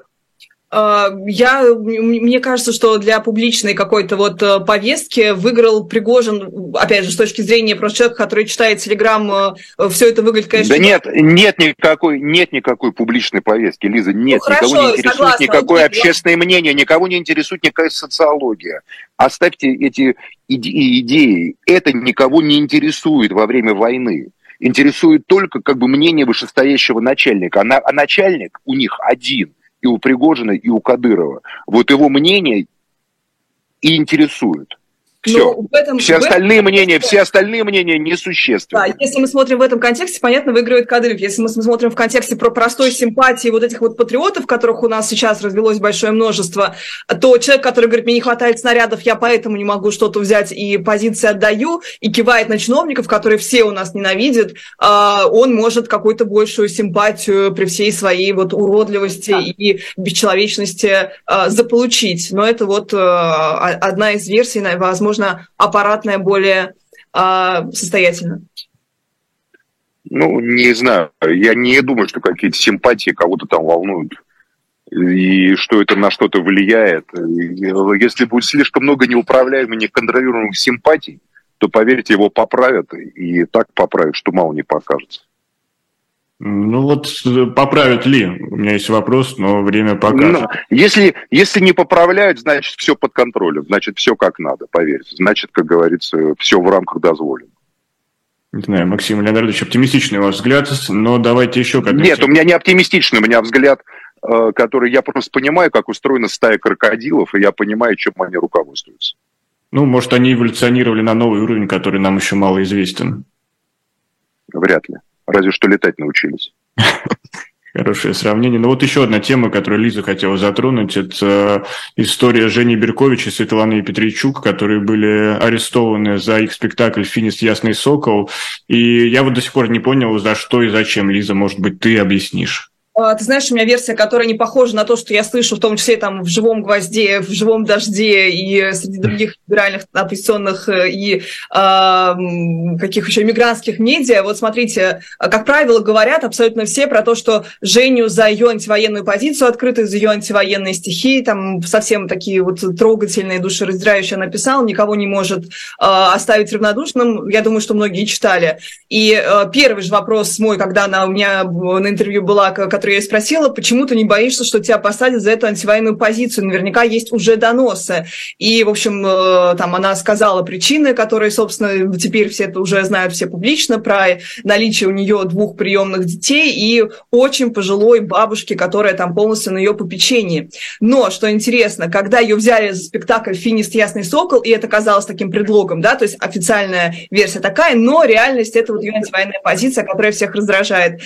А, я, мне кажется, что для публичной какой-то вот э, повестки выиграл Пригожин, опять же, с точки зрения просто человека, который читает Телеграм, э, все это выглядит, конечно... Да нет, нет никакой, нет никакой публичной повестки, Лиза, нет. Ну, хорошо, никого не интересует согласна, никакое нет, общественное нет. мнение, никого не интересует никакая социология. Оставьте эти идеи. Это никого не интересует во время войны интересует только как бы мнение вышестоящего начальника. А, а начальник у них один – и у Пригожина, и у Кадырова. Вот его мнение и интересует. Все. В этом, все в остальные этом... мнения, все остальные мнения несущественны. Да, если мы смотрим в этом контексте, понятно, выигрывает Кадыров. Если мы смотрим в контексте про простой симпатии вот этих вот патриотов, которых у нас сейчас развелось большое множество, то человек, который говорит, мне не хватает снарядов, я поэтому не могу что-то взять и позиции отдаю, и кивает на чиновников, которые все у нас ненавидят, а, он может какую-то большую симпатию при всей своей вот уродливости да. и бесчеловечности а, заполучить. Но это вот а, одна из версий, возможно, возможно, аппаратная более э, состоятельна? Ну, не знаю. Я не думаю, что какие-то симпатии кого-то там волнуют. И что это на что-то влияет. Если будет слишком много неуправляемых, неконтролируемых симпатий, то, поверьте, его поправят. И так поправят, что мало не покажется. Ну вот э, поправят ли? У меня есть вопрос, но время покажет. Ну, если, если не поправляют, значит все под контролем, значит все как надо, поверьте. Значит, как говорится, все в рамках дозволено. Не знаю, Максим Леонардович, оптимистичный у вас взгляд, но давайте еще как Нет, у меня не оптимистичный, у меня взгляд, э, который я просто понимаю, как устроена стая крокодилов, и я понимаю, чем они руководствуются. Ну, может, они эволюционировали на новый уровень, который нам еще мало известен. Вряд ли разве что летать научились. Хорошее сравнение. Но вот еще одна тема, которую Лиза хотела затронуть, это история Жени Беркович и Светланы Петричук, которые были арестованы за их спектакль «Финист. Ясный сокол». И я вот до сих пор не понял, за что и зачем. Лиза, может быть, ты объяснишь. А, ты знаешь, у меня версия, которая не похожа на то, что я слышу, в том числе там в «Живом гвозде», в «Живом дожде» и среди других либеральных оппозиционных э, и э, каких еще мигрантских медиа. Вот смотрите, как правило, говорят абсолютно все про то, что Женю за ее антивоенную позицию открытую, за ее антивоенные стихи, там совсем такие вот трогательные, душераздирающие написал, никого не может э, оставить равнодушным. Я думаю, что многие читали. И э, первый же вопрос мой, когда она у меня на интервью была, которую я спросила, почему ты не боишься, что тебя посадят за эту антивоенную позицию? Наверняка есть уже доносы. И, в общем, э, там она сказала причины, которые, собственно, теперь все это уже знают все публично, про наличие у нее двух приемных детей и очень пожилой бабушки, которая там полностью на ее попечении. Но, что интересно, когда ее взяли за спектакль «Финист. Ясный сокол», и это казалось таким предлогом, да, то есть официальная версия такая, но реальность – это вот ее антивоенная позиция, которая всех раздражает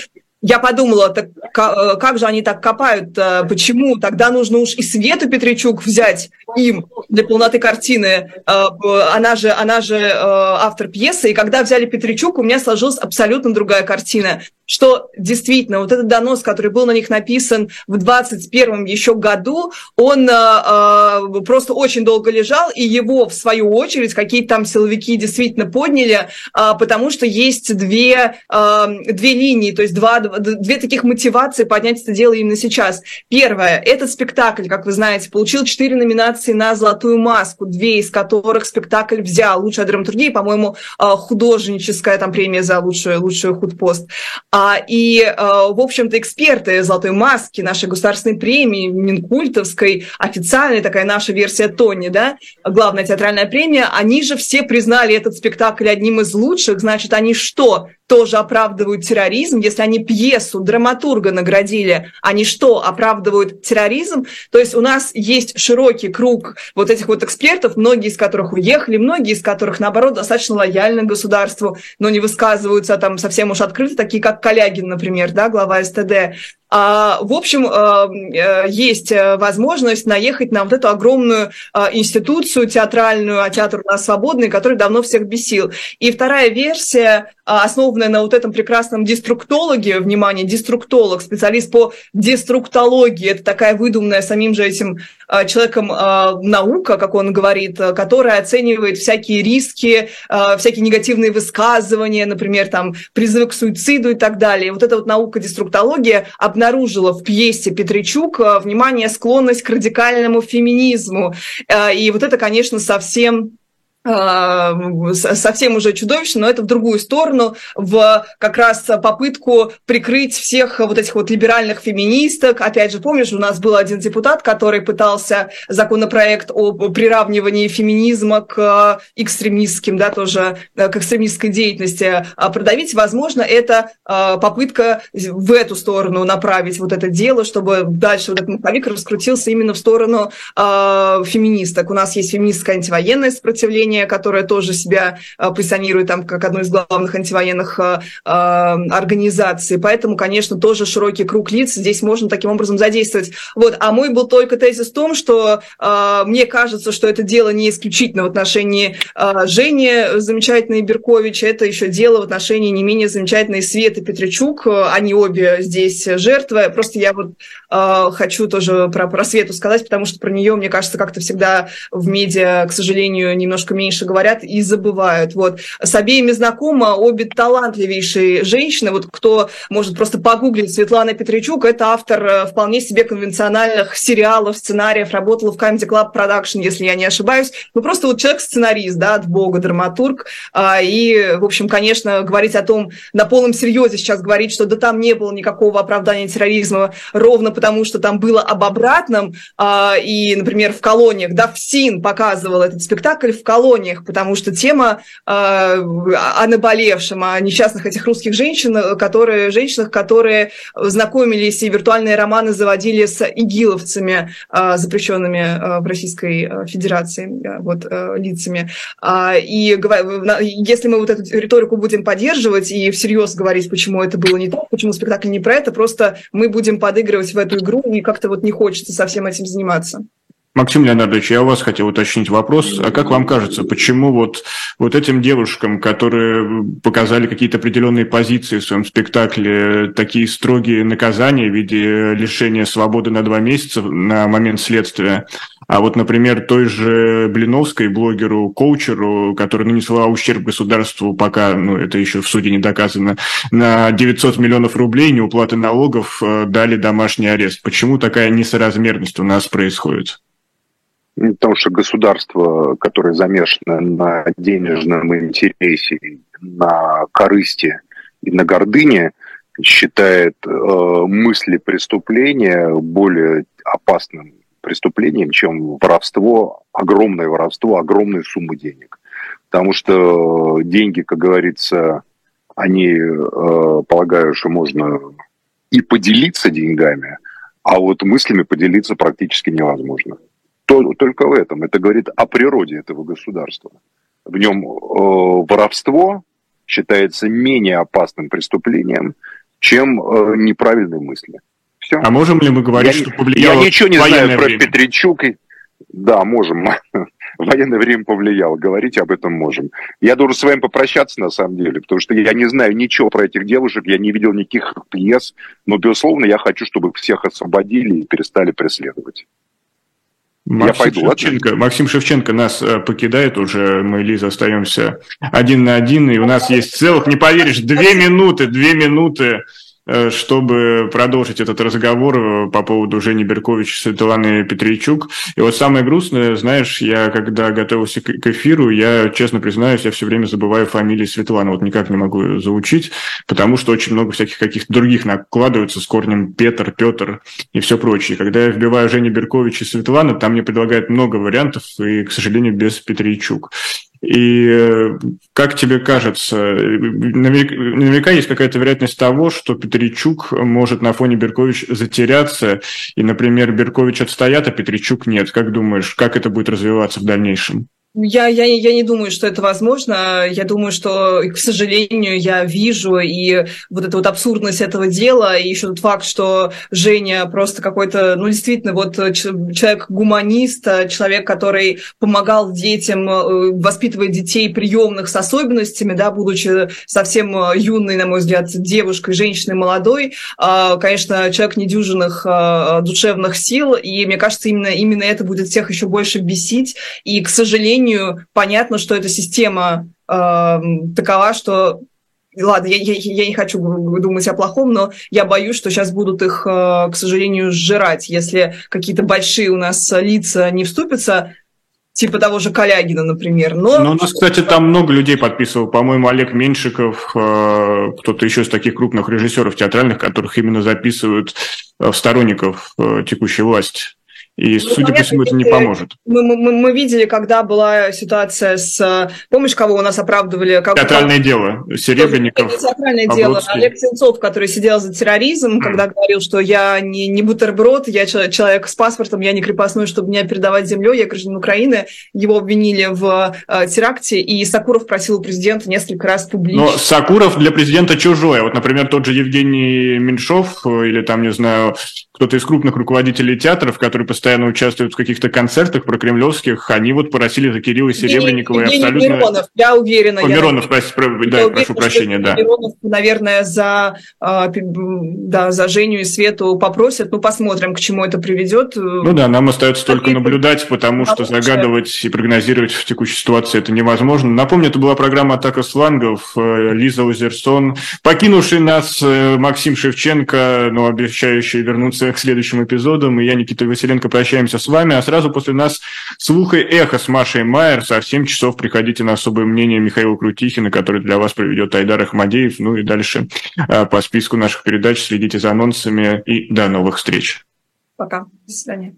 я подумала, так, э, как же они так копают, э, почему? Тогда нужно уж и Свету Петричук взять им для полноты картины. Э, она же, она же автор пьесы, и когда взяли Петричук, у меня сложилась абсолютно другая картина что действительно вот этот донос, который был на них написан в 21 еще году, он э, э, просто очень долго лежал, и его, в свою очередь, какие-то там силовики действительно подняли, э, потому что есть две, э, две линии, то есть два, две таких мотивации поднять это дело именно сейчас. Первое, этот спектакль, как вы знаете, получил четыре номинации на «Золотую маску», две из которых спектакль взял. Лучшая драматургия, по-моему, э, художническая там премия за лучшую, лучшую худпост. А, и, а, в общем-то, эксперты «Золотой маски», нашей государственной премии, Минкультовской, официальная такая наша версия Тони, да, главная театральная премия, они же все признали этот спектакль одним из лучших, значит, они что, тоже оправдывают терроризм, если они пьесу драматурга наградили, они что, оправдывают терроризм? То есть у нас есть широкий круг вот этих вот экспертов, многие из которых уехали, многие из которых, наоборот, достаточно лояльны государству, но не высказываются там совсем уж открыто, такие как Калягин, например, да, глава СТД. А, в общем, э, есть возможность наехать на вот эту огромную институцию театральную, а театр у нас свободный, который давно всех бесил. И вторая версия, основанная на вот этом прекрасном деструктологе, внимание, деструктолог, специалист по деструктологии, это такая выдуманная самим же этим человеком наука, как он говорит, которая оценивает всякие риски, всякие негативные высказывания, например, там призывы к суициду и так далее. Вот эта вот наука деструктология обнаружила в пьесе Петричук, э, внимание, склонность к радикальному феминизму. Э, и вот это, конечно, совсем совсем уже чудовищно, но это в другую сторону, в как раз попытку прикрыть всех вот этих вот либеральных феминисток. Опять же, помнишь, у нас был один депутат, который пытался законопроект о приравнивании феминизма к экстремистским, да, тоже э, к экстремистской деятельности а продавить. Возможно, это а, попытка в эту сторону направить вот это дело, чтобы дальше вот этот маховик раскрутился именно в сторону феминисток. У нас есть феминистское антивоенное сопротивление, движение, которое тоже себя э, позиционирует там как одну из главных антивоенных э, э, организаций. Поэтому, конечно, тоже широкий круг лиц здесь можно таким образом задействовать. Вот. А мой был только тезис в том, что мне кажется, что это дело не исключительно в отношении Жени замечательной Беркович, это еще дело в отношении не менее замечательной Светы Петричук. Они обе здесь жертвы. Просто я вот хочу тоже про, про Свету сказать, потому что про нее, мне кажется, как-то всегда в медиа, к сожалению, немножко меньше говорят и забывают. Вот. С обеими знакома обе талантливейшие женщины. Вот кто может просто погуглить Светлана Петричук, это автор э, вполне себе конвенциональных сериалов, сценариев, работала в Comedy Club Production, если я не ошибаюсь. Ну, просто вот человек-сценарист, да, от бога, драматург. А, и, в общем, конечно, говорить о том, на полном серьезе сейчас говорить, что да там не было никакого оправдания терроризма, ровно потому, что там было об обратном. А, и, например, в колониях, да, в СИН показывал этот спектакль в колониях, потому что тема э, о наболевшем, о несчастных этих русских женщин, которые, женщинах, которые знакомились и виртуальные романы заводили с игиловцами, э, запрещенными э, в Российской Федерации э, вот, э, лицами. Э, и если мы вот эту риторику будем поддерживать и всерьез говорить, почему это было не так, почему спектакль не про это, просто мы будем подыгрывать в эту игру, и как-то вот не хочется со всем этим заниматься. Максим Леонардович, я у вас хотел уточнить вопрос. А как вам кажется, почему вот, вот этим девушкам, которые показали какие-то определенные позиции в своем спектакле, такие строгие наказания в виде лишения свободы на два месяца на момент следствия, а вот, например, той же Блиновской, блогеру, коучеру, который нанесла ущерб государству, пока, ну, это еще в суде не доказано, на 900 миллионов рублей неуплаты налогов э, дали домашний арест. Почему такая несоразмерность у нас происходит? Потому что государство, которое замешано на денежном интересе, на корысти и на гордыне, считает э, мысли преступления более опасным преступлением, чем воровство, огромное воровство, огромные суммы денег. Потому что деньги, как говорится, они, э, полагаю, что можно и поделиться деньгами, а вот мыслями поделиться практически невозможно то, только в этом. Это говорит о природе этого государства. В нем э, воровство считается менее опасным преступлением, чем э, неправильные мысли. Все. А можем ли мы говорить, я, что повлияло Я ничего не знаю про время? Петричук. Да, можем. Военное время повлияло. Говорить об этом можем. Я должен с вами попрощаться, на самом деле, потому что я не знаю ничего про этих девушек, я не видел никаких пьес, но, безусловно, я хочу, чтобы всех освободили и перестали преследовать. Максим, пойду, Шевченко, ладно? Максим Шевченко нас э, покидает уже, мы, Лиза, остаемся один на один, и у нас есть целых, не поверишь, две минуты, две минуты чтобы продолжить этот разговор э, по поводу Жени Беркович и Светланы Петричук. И вот самое грустное, знаешь, я когда готовился к эфиру, я, честно признаюсь, я все время забываю фамилии Светланы, вот никак не могу заучить, потому что очень много всяких каких-то других накладываются с корнем Петр, Петр и все прочее. Когда я вбиваю Жени Беркович и Светлана, там мне предлагают много вариантов, и, к сожалению, без Петричук. И э, как тебе кажется, наверняка есть какая-то вероятность того, что Петричук может на фоне Беркович затеряться, и, например, Беркович отстоят, а Петричук нет. Как думаешь, как это будет развиваться в дальнейшем? Я, я, я не думаю, что это возможно. Я думаю, что, к сожалению, я вижу и вот эту вот абсурдность этого дела, и еще тот факт, что Женя просто какой-то, ну, действительно, вот человек-гуманист, человек, который помогал детям, э, воспитывать детей приемных с особенностями, да, будучи совсем юной, на мой взгляд, девушкой, женщиной молодой, а, конечно, человек недюжинных а, душевных сил, и мне кажется, именно, именно это будет всех еще больше бесить, и, к сожалению, сожалению, понятно, что эта система э, такова, что Ладно, я, я, я не хочу думать о плохом, но я боюсь, что сейчас будут их, э, к сожалению, сжирать. Если какие-то большие у нас лица не вступятся, типа того же Калягина, например. Но... Но у нас, кстати, там много людей подписывал. По-моему, Олег Меньшиков, э, кто-то еще из таких крупных режиссеров театральных, которых именно записывают в сторонников текущей власти. И, ну, судя по всему, это не поможет. Мы, мы, мы видели, когда была ситуация с... Помнишь, кого у нас оправдывали? Как, Театральное как... дело. Серебренников. Театральное дело. Олег Сенцов, который сидел за терроризм, mm. когда говорил, что я не, не бутерброд, я человек с паспортом, я не крепостной, чтобы меня передавать землей, я гражданин Украины. Его обвинили в э, теракте, и Сакуров просил у президента несколько раз публично. Но Сакуров для президента чужой. Вот, например, тот же Евгений Меньшов э, или там, не знаю, кто-то из крупных руководителей театров, которые постоянно участвуют в каких-то концертах прокремлевских, они вот просили за Кирилла Серебренникова и абсолютно... Миронов, я уверена. О, я Миронов, проси, про... да, уверена, прошу прощения, да. Миронов, наверное, за, а, да, за Женю и Свету попросят, ну, посмотрим, к чему это приведет. Ну да, нам остается только наблюдать, потому что загадывать и прогнозировать в текущей ситуации это невозможно. Напомню, это была программа «Атака слангов», э, Лиза Узерсон, покинувший нас э, Максим Шевченко, но обещающий вернуться к следующим эпизодам. И я, Никита Василенко, прощаемся с вами. А сразу после нас слух и эхо с Машей Майер. В 7 часов приходите на особое мнение Михаила Крутихина, который для вас проведет Айдар Ахмадеев. Ну и дальше а, по списку наших передач следите за анонсами. И до новых встреч. Пока. До свидания.